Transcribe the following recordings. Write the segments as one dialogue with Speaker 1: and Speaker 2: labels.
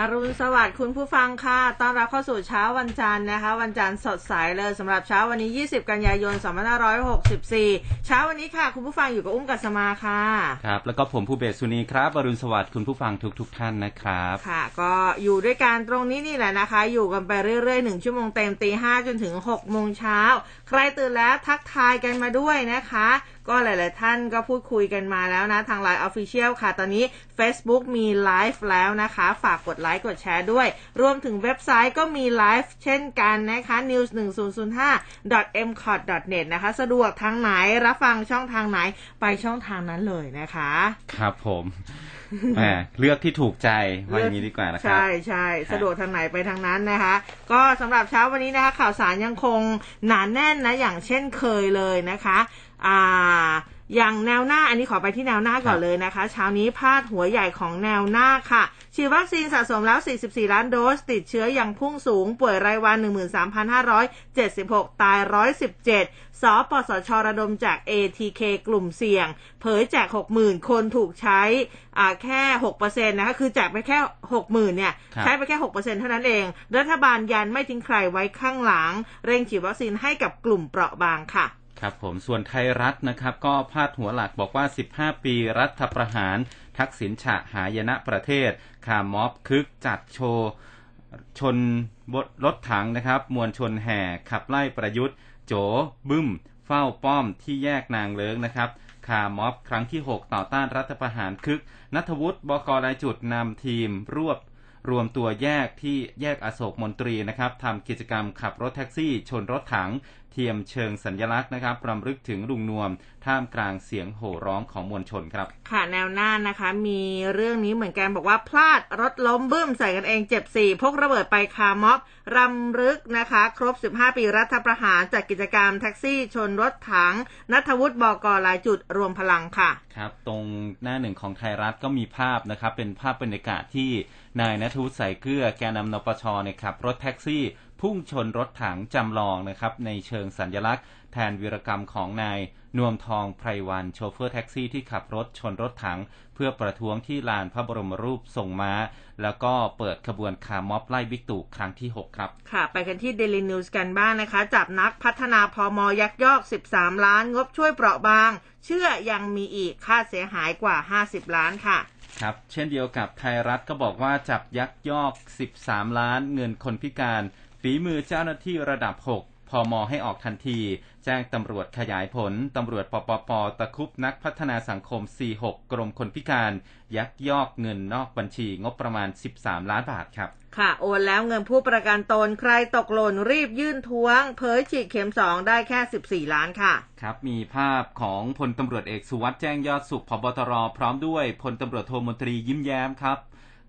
Speaker 1: อรุณสวัสดิ์คุณผู้ฟังค่ะ ต้อนรับเข้าสู่เช้าวันจันทร์นะคะ วันจันทร์สดใสเลยสำหรับเช้าวันนี้ 20 กันยายน 2564 เช้าวันนี้ค่ะ คุณผู้ฟังอยู่กับอุ้มกัสมาค่ะ
Speaker 2: ครับ แล้วก็ผมภูเบศสุนีครับอรุณสวัสดิ์คุณผู้ฟังทุกทุกๆท่านนะครับ
Speaker 1: ค่ะ ก็อยู่ด้วยกันตรงนี้นี่แหละนะคะ อยู่กันไปเรื่อยๆหนึ่งชั่วโมงเต็มตีห้าจนถึง6โมงเช้า ใครตื่นแล้วทักทายกันมาด้วยนะคะ ก็หลาย ๆ ท่านก็พูดคุยกันมาแล้วนะทางไลน์ Official ค่ะ ตอนนี้ Facebook มีไลฟ์แล้วนะคะ ฝากกดไลค์กดแชร์ด้วย รวมถึงเว็บไซต์ก็มีไลฟ์เช่นกันนะคะ news 1 0 0 5 m c o t net นะคะ สะดวกทางไหนรับฟังช่องทางไหนไปช่องทางนั้นเลยนะคะ
Speaker 2: ครับผมแหมเลือกที่ถูกใจว่าอย่างนี้ดีกว่านะครับ
Speaker 1: ใช่ใช่สะดวกทางไหนไปทางนั้นนะคะ ก็สำหรับเช้าวันนี้นะคะ ข่าวสารยังคงหนานแน่นนะ อย่างเช่นเคยเลยนะคะ อ่าอย่างแนวหน้าอันนี้ขอไปที่แนวหน้าก่อนเลยนะคะเช้านี้พาดหัวใหญ่ของแนวหน้าค่ะ ฉีดวัคซีนสะสมแล้ว 44 ล้านโดส ติดเชื้อยังพุ่งสูง ป่วยรายวัน 13,576 ตาย 117 สปสชระดมจาก ATK กลุ่มเสี่ยง เผยแจก 60,000 คนถูกใช้อ่าแค่ 6%นะคะ คือแจกไปแค่ 60,000 เนี่ย
Speaker 2: ครับ
Speaker 1: ใช้ไปแค่ 6%เท่านั้นเอง รัฐบาลยันไม่ทิ้งใครไว้ข้างหลัง เร่งฉีดวัคซีนให้กับกลุ่มเปราะบางค่ะ
Speaker 2: ครับผมส่วนไทยรัฐนะครับ ก็พาดหัวหลักบอกว่า 15 ปีรัฐประหาร ทักษิณฉะหายนะประเทศคาม็อบคึกจัดโชว์ ชนรถถังนะครับ มวลชนแห่ขับไล่ประยุทธ์ โจบึ้ม เฝ้าป้อมที่แยกนางเลิงนะครับคาม็อบครั้งที่ 6 ต่อต้านรัฐประหารคึกนัทวุฒิบกรายจุดนำทีมรวบรวมตัวแยกที่แยกอโศกมนตรีนะครับทำกิจกรรมขับรถแท็กซี่ ชนรถถังเทียมเชิงสัญลักษณ์นะครับรำลึกถึงลุงนวม ท่ามกลางเสียงโห่ร้องของมวลชนครับ
Speaker 1: ค่ะแนวหน้านะคะ มีเรื่องนี้เหมือนกันบอกว่าพลาดรถล้มบึ้มใส่กันเองเจ็บสี่พกระเบิดไปคาร์ม็อบรำลึกนะคะ ครบ 15 ปีรัฐประหารจัดกิจกรรมแท็กซี่ชนรถถังนัทวุฒิบกลายจุดรวมพลังค่ะ
Speaker 2: ครับ ตรงหน้าหนึ่งของไทยรัฐก็มีภาพนะครับ เป็นภาพบรรยากาศที่นายนัทวุฒิใส่เกลือแกนนำนปชเนี่ยขับรถแท็กซี่ พุ่งชนรถถังจำลองนะครับในเชิงสัญลักษณ์ แทนวีรกรรมของนายนวมทองไพรวันโชเฟอร์แท็กซี่ที่ขับรถชนรถถัง เพื่อประท้วงที่ลานพระบรมรูปทรงม้า แล้วก็เปิดขบวนคาร์ม็อบไล่บิ๊กตู่ครั้งที่ 6 ครับ
Speaker 1: ค่ะ ไปกันที่ Daily News กันบ้างนะคะ จับนักพัฒนาพม.ยักยอก 13 ล้าน งบช่วยเปราะบาง เชื่อยังมีอีกค่าเสียหายกว่า 50 ล้านค่ะ
Speaker 2: ครับ เช่นเดียวกับไทยรัฐก็บอกว่าจับยักยอก 13 ล้านเงินคนพิการ ฝีมือเจ้าหน้าที่ระดับ 6พอมอให้ออกทันที แจ้งตำรวจขยายผล ตำรวจปปปตะครุบนักพัฒนาสังคม 46 กรมคนพิการ ยักยอกเงินนอกบัญชีงบประมาณ 13 ล้านบาทครับ
Speaker 1: ค่ะ โอนแล้วเงินผู้ประกันตนใครตกหล่นรีบยื่นท้วง เผยฉีดเข็ม2ได้แค่ 14 ล้านค่ะ
Speaker 2: ครับ มีภาพของพลตำรวจเอกสุวัสด์แจ้งยอดสุขพบตรพร้อมด้วยพลตำรวจโทมนตรียิ้มแย้มครับ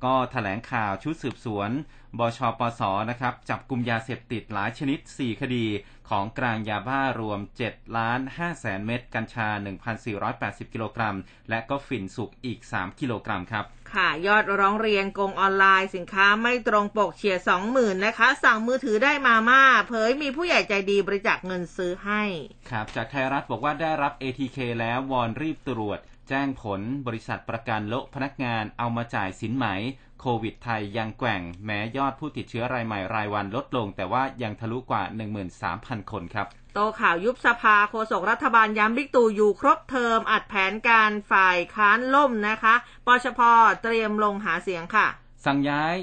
Speaker 2: ก็ถแถลงข่าวชุดสืบสวน บชปสนะครับ จับกลุ่มยาเสพติดหลายชนิด 4 คดี ของกลางยาบ้ารวม7ล้าน5แสนเม็ดกัญชา 1,480 กิโลกรัม และก็ฝิ่นสุกอีก 3 กิโลกรัมครับ
Speaker 1: ค่ะ ยอดร้องเรียนโกงออนไลน์สินค้าไม่ตรงปกเฉียด20,000 นะคะ สั่งมือถือได้มาม่า เผยมีผู้ใหญ่ใจดีบริจาคเงินซื้อให้
Speaker 2: ครับ จากไทยรัฐบอกว่าได้รับ ATK แล้ววอนรีบตรวจแจ้งผลบริษัทประกันโละพนักงานเอามาจ่ายสินไหม โควิดไทยยังแกว่ง แม้ยอดผู้ติดเชื้อรายใหม่รายวันลดลง แต่ว่ายังทะลุกว่า 13,000 คนครับ
Speaker 1: โตข่าวยุบสภาโฆษกรัฐบาลย้ำบิ๊กตู่อยู่ครบเทอม อัดแผนการฝ่ายค้านล่มนะคะปชพเตรียมลงหาเสียงค่ะ
Speaker 2: สั่งย้าย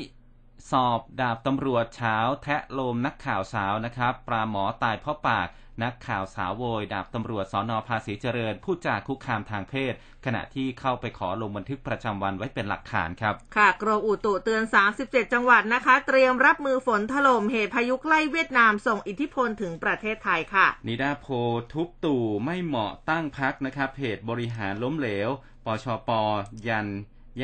Speaker 2: สอบดาบตำรวจเช้าแทะโลมนักข่าวสาวนะครับ ปลาหมอตายเพราะปาก นักข่าวสาวโวย ดาบตำรวจสอนอภาษีเจริญพูดจาคุกคามทางเพศ ขณะที่เข้าไปขอลงบันทึกประจำวันไว้เป็นหลักฐานครับ
Speaker 1: ค่ะ กรมอุตุเตือน 37 จังหวัดนะคะ เตรียมรับมือฝนถล่มเหตุพายุใกล้เวียดนามส่งอิทธิพลถึงประเทศไทยค่ะ
Speaker 2: นิดาโพลทุบตู่ไม่เหมาะตั้งพักนะครับเพจบริหารล้มเหลวปชปยัน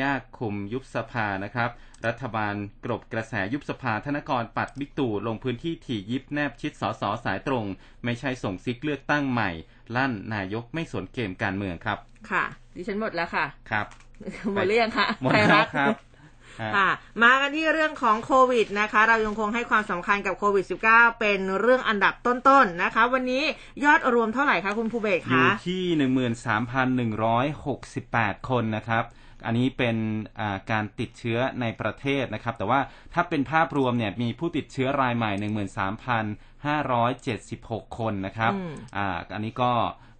Speaker 2: ยากคุมยุบสภานะครับ รัฐบาลกรบกระแสยุบสภาธนกรปัดบิ๊กตู่ลงพื้นที่ถี่ยิบแนบชิดสอสอสายตรง ไม่ใช่ส่งซิกเลือกตั้งใหม่ ลั่นนายกไม่สนเกมการเมืองครับ
Speaker 1: ค่ะ ดิฉันหมดแล้วค่ะ
Speaker 2: ครับ
Speaker 1: หมดเรียงค่ะ
Speaker 2: หมด
Speaker 1: ไทย
Speaker 2: แล้
Speaker 1: รั
Speaker 2: ว
Speaker 1: ฐ
Speaker 2: ครับฮะ
Speaker 1: ค่ะมากันที่เรื่องของโควิดนะคะ เรายังคงให้ความสำคัญกับโควิด -19 เป็นเรื่องอันดับต้นๆนะคะ วันนี้ยอดรวมเท่าไหร่คะคุณภูเบศ
Speaker 2: อยู่
Speaker 1: คะ
Speaker 2: ที่13,168คนนะครับ อันนี้เป็นอ่าการติดเชื้อในประเทศนะครับ แต่ว่าถ้าเป็นภาพรวมเนี่ยมีผู้ติดเชื้อรายใหม่ 13,576 คนนะครับ
Speaker 1: อืม
Speaker 2: อ่าอันนี้ก็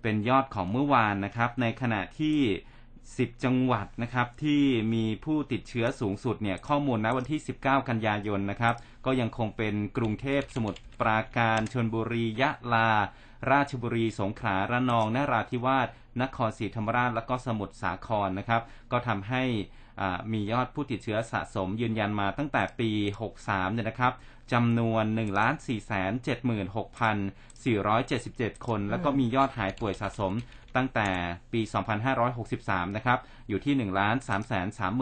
Speaker 2: เป็นยอดของเมื่อวานนะครับ ในขณะที่ 10 จังหวัดนะครับที่มีผู้ติดเชื้อสูงสุดเนี่ยข้อมูลณวันที่ 19 กันยายนนะครับ ก็ยังคงเป็นกรุงเทพสมุทรปราการชนบุรียะลา ราชบุรีสงขลาระนองนราธิวาสนครศรีธรรมราชและก็สมุทรสาครนะครับ ก็ทำให้มียอดผู้ติดเชื้อสะสมยืนยันมาตั้งแต่ปี 63 เนี่ยนะครับจำนวน 1 4 7 6 4 7 7 คน แล้วก็มียอดหายป่วยสะสมตั้งแต่ปี 2563 นะครับ อยู่ที่ 1 3 3 3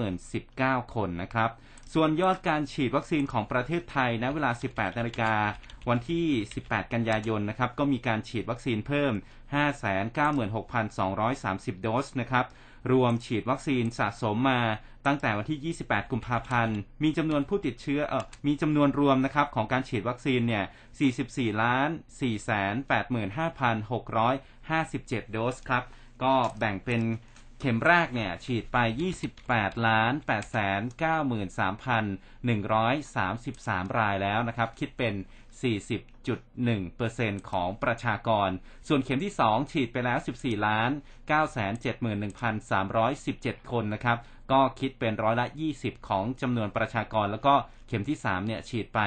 Speaker 2: 19 คนนะครับ ส่วนยอดการฉีดวัคซีนของประเทศไทยณเวลา 18 นาฬิกา วันที่ 18 กันยายนนะครับ ก็มีการฉีดวัคซีนเพิ่ม 596,230 โดสนะครับ รวมฉีดวัคซีนสะสมมาตั้งแต่วันที่ 28 กุมภาพันธ์ มีจำนวนผู้ติดเชื้อเออมีจำนวนรวมนะครับของการฉีดวัคซีนเนี่ย 44ล้าน485,657 โดสครับ ก็แบ่งเป็น เข็มแรกเนี่ยฉีดไป 28ล้าน893,133 รายแล้วนะครับ คิดเป็น 40.1%ของประชากร ส่วนเข็มที่ 2 ฉีดไปแล้ว 14ล้าน971,317 คนนะครับ ก็คิดเป็นร้อยละ 20 ของจำนวนประชากร แล้วก็เข็มที่ 3 เนี่ยฉีดไป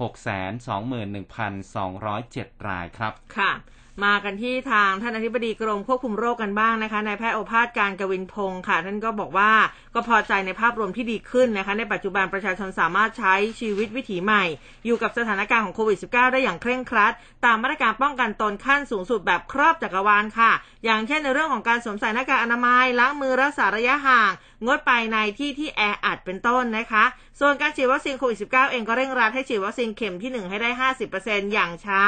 Speaker 2: 621,207 รายครับ
Speaker 1: ค่ะ มากันที่ทางท่านอธิบดีกรมควบคุมโรคกันบ้างนะคะนายแพทย์โอภาสการกวินพงศ์ค่ะ ท่านก็บอกว่าก็พอใจในภาพรวมที่ดีขึ้นนะคะ ในปัจจุบันประชาชนสามารถใช้ชีวิตวิถีใหม่ อยู่กับสถานการณ์ของโควิด -19 ได้อย่างเคร่งครัด ตามมาตรการป้องกันตนขั้นสูงสุดแบบครอบจักรวาลค่ะ อย่างเช่นในเรื่องของการสวมใส่หน้ากากอนามัยล้างมือรักษาระยะห่าง งดไปในที่ที่แออัดเป็นต้นนะคะ ส่วนการฉีดวัคซีนโควิด -19 เองก็เร่งรัดให้ฉีดวัคซีนเข็มที่ 1 ให้ได้ 50%อย่างช้า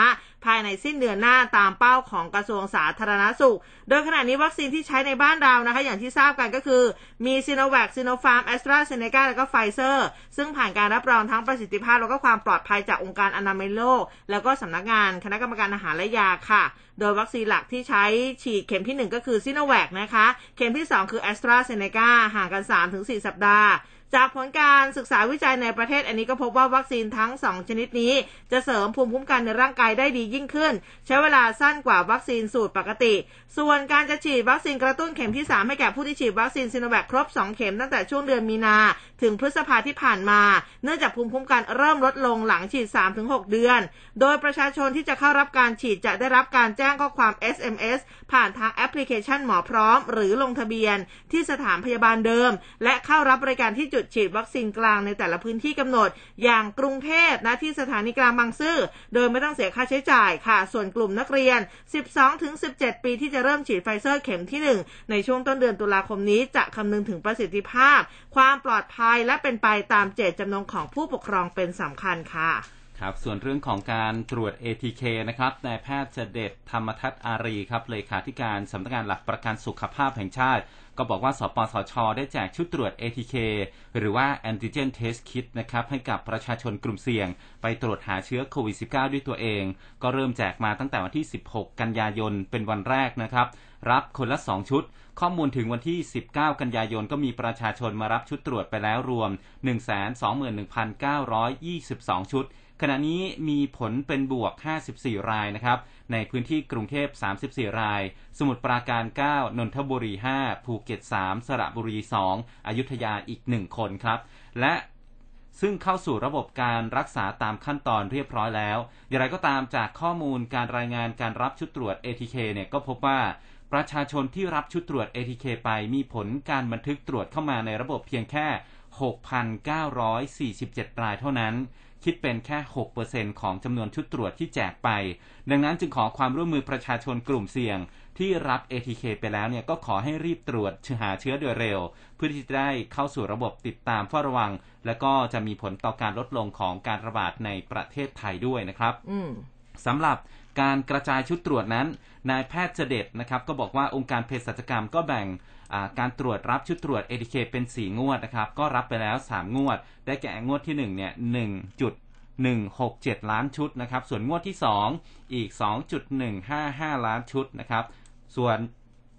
Speaker 1: ภายในสิ้นเดือนหน้าตามเป้าของกระทรวงสาธารณสุข โดยขณะนี้วัคซีนที่ใช้ในบ้านเรานะคะ อย่างที่ทราบกันก็คือมีซีโนแวคซีโนฟาร์มแอสตราเซเนกาและก็ไฟเซอร์ซึ่งผ่านการรับรองทั้งประสิทธิภาพแล้วก็ความปลอดภัยจากองค์การอนามัยโลก แล้วก็สำนักงานคณะกรรมการอาหารและยาค่ะ โดยวัคซีนหลักที่ใช้ฉีดเข็มที่ 1 ก็คือซีโนแวคนะคะ เข็มที่ 2 คือแอสตราเซเนกาห่างกัน 3-4 สัปดาห์ จากผลการศึกษาวิจัยในประเทศอันนี้ก็พบว่าวัคซีนทั้ง 2 ชนิดนี้ จะเสริมภูมิคุ้มกันในร่างกายได้ดียิ่งขึ้น ใช้เวลาสั้นกว่าวัคซีนสูตรปกติ ส่วนการจะฉีดวัคซีนกระตุ้นเข็มที่ 3 ให้แก่ผู้ที่ฉีดวัคซีนซิโนแวคครบ 2 เข็มตั้งแต่ช่วงเดือนมีนา ถึงพฤษภาที่ผ่านมา เนื่องจากภูมิคุ้มกันเริ่มลดลงหลังฉีด 3-6 เดือน โดยประชาชนที่จะเข้ารับการฉีดจะได้รับการแจ้งข้อความ SMS ผ่านทางแอปพลิเคชันหมอพร้อม หรือลงทะเบียน ที่สถานพยาบาลเดิม และเข้ารับบริการที่จุดฉีดวัคซีนกลางในแต่ละพื้นที่กำหนด อย่างกรุงเทพนะที่สถานีกลางบางซื่อโดยไม่ต้องเสียค่าใช้จ่ายค่ะ ส่วนกลุ่มนักเรียน 12-17 ปีที่จะเริ่มฉีดไฟเซอร์เข็มที่ 1 ในช่วงต้นเดือนตุลาคมนี้จะคำนึงถึงประสิทธิภาพ ความปลอดภัยและเป็นไปตามเจตจำนงของผู้ปกครองเป็นสำคัญค่ะ
Speaker 2: ครับส่วนเรื่องของการตรวจ ATK นะครับนายแพทย์เจเดชธรรมทัศน์อารีครับเลขาธิการสำนักงานหลักประกันสุขภาพแห่งชาติ ก็บอกว่าสปสช ได้แจกชุดตรวจ ATK หรือว่า Antigen Test Kit นะครับให้กับประชาชนกลุ่มเสี่ยง ไปตรวจหาเชื้อโควิด -19 ด้วยตัวเอง ก็เริ่มแจกมาตั้งแต่วันที่ 16 กันยายนเป็นวันแรกนะครับ รับคนละ 2 ชุด ข้อมูลถึงวันที่ 19 กันยายนก็มีประชาชนมารับชุดตรวจไปแล้วรวม 121,922 ชุดขณะนี้มีผลเป็นบวก 54 รายนะครับ ในพื้นที่กรุงเทพ 34 ราย สมุทรปราการ 9 นนทบุรี 5 ภูเก็ต 3 สระบุรี 2 อยุธยาอีก 1 คนครับ และซึ่งเข้าสู่ระบบการรักษาตามขั้นตอนเรียบร้อยแล้ว อย่างไรก็ตามจากข้อมูลการรายงานการรับชุดตรวจ ATK เนี่ยก็พบว่าประชาชนที่รับชุดตรวจ ATK ไปมีผลการบันทึกตรวจเข้ามาในระบบเพียงแค่ 6,947 รายเท่านั้น คิดเป็นแค่ 6%ของจำนวนชุดตรวจที่แจกไป ดังนั้นจึงขอความร่วมมือประชาชนกลุ่มเสี่ยง ที่รับ ATK ไปแล้วเนี่ยก็ขอให้รีบตรวจหาเชื้อโดยเร็ว เพื่อที่จะได้เข้าสู่ระบบติดตามเฝ้าระวัง และก็จะมีผลต่อการลดลงของการระบาดในประเทศไทยด้วยนะครับ
Speaker 1: อืม
Speaker 2: สำหรับการกระจายชุดตรวจนั้น นายแพทย์เจเดตนะครับ ก็บอกว่าองค์การเภสัชกรรมก็แบ่ง การตรวจรับชุดตรวจ ATK เป็น 4 งวดนะครับ ก็รับไปแล้ว 3 งวด ได้แก่งวดที่ 1 เนี่ย 1.167 ล้านชุดนะครับ ส่วนงวดที่ 2 อีก 2.155 ล้านชุดนะครับ ส่วน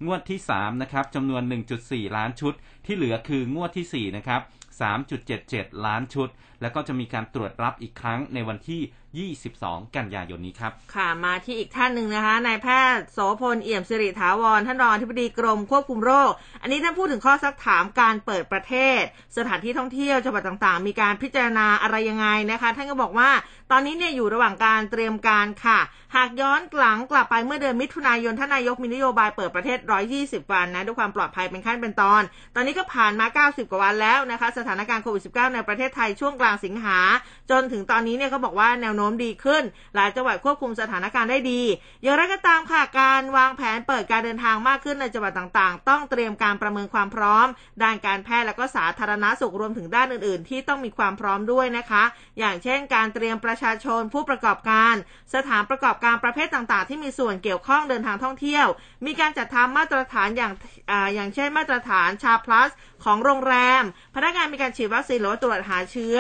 Speaker 2: งวดที่ 3 นะครับจำนวน 1.4 ล้านชุด ที่เหลือคืองวดที่ 4 นะครับ 3.77 ล้านชุด แล้วก็จะมีการตรวจรับอีกครั้งในวันที่ 22 กันยายนนี้ครับ
Speaker 1: ค่ะ มาที่อีกท่านหนึ่งนะคะ นายแพทย์โสพล เอี่ยมสิริถาวร ท่านรองอธิบดีกรมควบคุมโรค อันนี้ท่านพูดถึงข้อซักถามการเปิดประเทศ สถานที่ท่องเที่ยวจังหวัดต่างๆ มีการพิจารณาอะไรยังไงนะคะ ท่านก็บอกว่า ตอนนี้เนี่ยอยู่ระหว่างการเตรียมการค่ะ หากย้อนหลังกลับไปเมื่อเดือนมิถุนายน ท่านนายกมีนโยบายเปิดประเทศ 120 วันนะ ด้วยความปลอดภัยเป็นขั้นเป็นตอน ตอนนี้ก็ผ่านมา 90 กว่าวันแล้วนะคะ สถานการณ์โควิด -19 ในประเทศไทยช่วงกลางสิงหา จนถึงตอนนี้เนี่ยเขาบอกว่าแนวโน้มดีขึ้น หลายจังหวัดควบคุมสถานการณ์ได้ดี อย่างไรก็ตามค่ะการวางแผนเปิดการเดินทางมากขึ้นในจังหวัดต่างๆ ต้องเตรียมการประเมินความพร้อม ด้านการแพทย์และก็สาธารณสุขรวมถึงด้านอื่นๆ ที่ต้องมีความพร้อมด้วยนะคะ อย่างเช่น การเตรียมประชาชนผู้ประกอบการ สถานประกอบการประเภทต่างๆ ที่มีส่วนเกี่ยวข้องเดินทางท่องเที่ยว มีการจัดทำมาตรฐานอย่างออย่างเช่นมาตรฐานชาพลัส ของโรงแรม พนักงานมีการฉีดวัคซีนหรือตรวจหาเชื้อ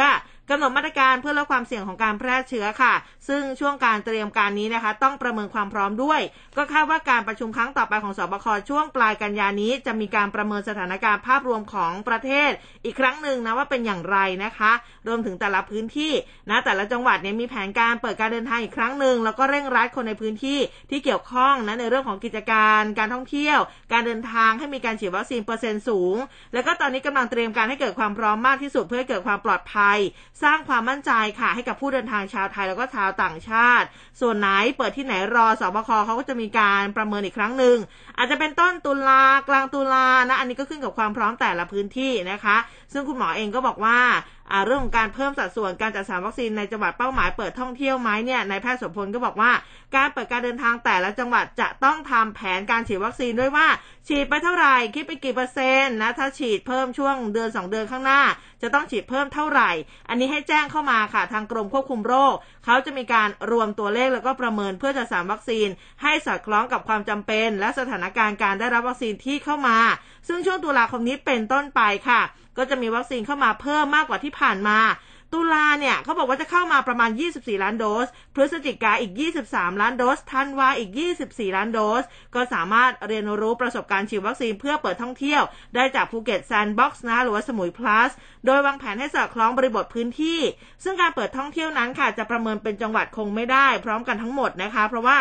Speaker 1: กำหนดมาตรการเพื่อลดความเสี่ยงของการแพร่เชื้อค่ะ ซึ่งช่วงการเตรียมการนี้นะคะ ต้องประเมินความพร้อมด้วย ก็คาดว่าการประชุมครั้งต่อไปของสบคช่วงปลายกันยานี้ จะมีการประเมินสถานการณ์ภาพรวมของประเทศ อีกครั้งหนึ่งนะว่าเป็นอย่างไรนะคะ รวมถึงแต่ละพื้นที่นะแต่ละจังหวัดเนี่ยมีแผนการเปิดการเดินทางอีกครั้งหนึ่งแล้วก็เร่งรัดคนในพื้นที่ที่เกี่ยวข้องนะในเรื่องของกิจการการท่องเที่ยว การเดินทางให้มีการฉีดวัคซีนเปอร์เซ็นต์สูง แล้วก็ตอนนี้กำลังเตรียมการให้เกิดความพร้อมมากที่สุดเพื่อให้เกิดความปลอดภัยสร้างความมั่นใจค่ะ ให้กับผู้เดินทางชาวไทยแล้วก็ชาวต่างชาติ ส่วนไหนเปิดที่ไหนรอสบคเขาก็จะมีการประเมินอีกครั้งหนึ่งอาจจะเป็นต้นตุลากลางตุลานะอันนี้ก็ขึ้นกับความพร้อมแต่ละพื้นที่นะคะ ซึ่งคุณหมอเองก็บอกว่า เรื่องของการเพิ่มสัดส่วนการจัดสรรวัคซีนในจังหวัดเป้าหมายเปิดท่องเที่ยวไหมเนี่ยนายแพทย์สมพลก็บอกว่า การเปิดการเดินทางแต่ละจังหวัดจะต้องทำแผนการฉีดวัคซีนด้วยว่า ฉีดไปเท่าไหร่คิดไปกี่เปอร์เซ็นต์นะถ้าฉีดเพิ่มช่วงเดือน 2 เดือนข้างหน้า จะต้องฉีดเพิ่มเท่าไหร่ อันนี้ให้แจ้งเข้ามาค่ะ ทางกรมควบคุมโรค เขาจะมีการรวมตัวเลขแล้วก็ประเมินเพื่อจัดสรรวัคซีน ให้สอดคล้องกับความจำเป็น และสถานการณ์การได้รับวัคซีนที่เข้ามา ซึ่งช่วงตุลาคมนี้เป็นต้นไปค่ะ ก็จะมีวัคซีนเข้ามาเพิ่มมากกว่าที่ผ่านมา ตุลาเนี่ยเขาบอกว่าจะเข้ามาประมาณ 24 ล้านโดส พฤศจิกาอีก 23 ล้านโดส ธันวาอีก 24 ล้านโดส ก็สามารถเรียนรู้ประสบการณ์ฉีดวัคซีนเพื่อเปิดท่องเที่ยว ได้จากภูเก็ตแซนด์บ็อกซ์นะหรือว่าสมุยพลัส โดยวางแผนให้สอดคล้องบริบทพื้นที่ ซึ่งการเปิดท่องเที่ยวนั้นค่ะจะประเมินเป็นจังหวัดคงไม่ได้ พร้อมกันทั้งหมดนะคะ เพราะว่า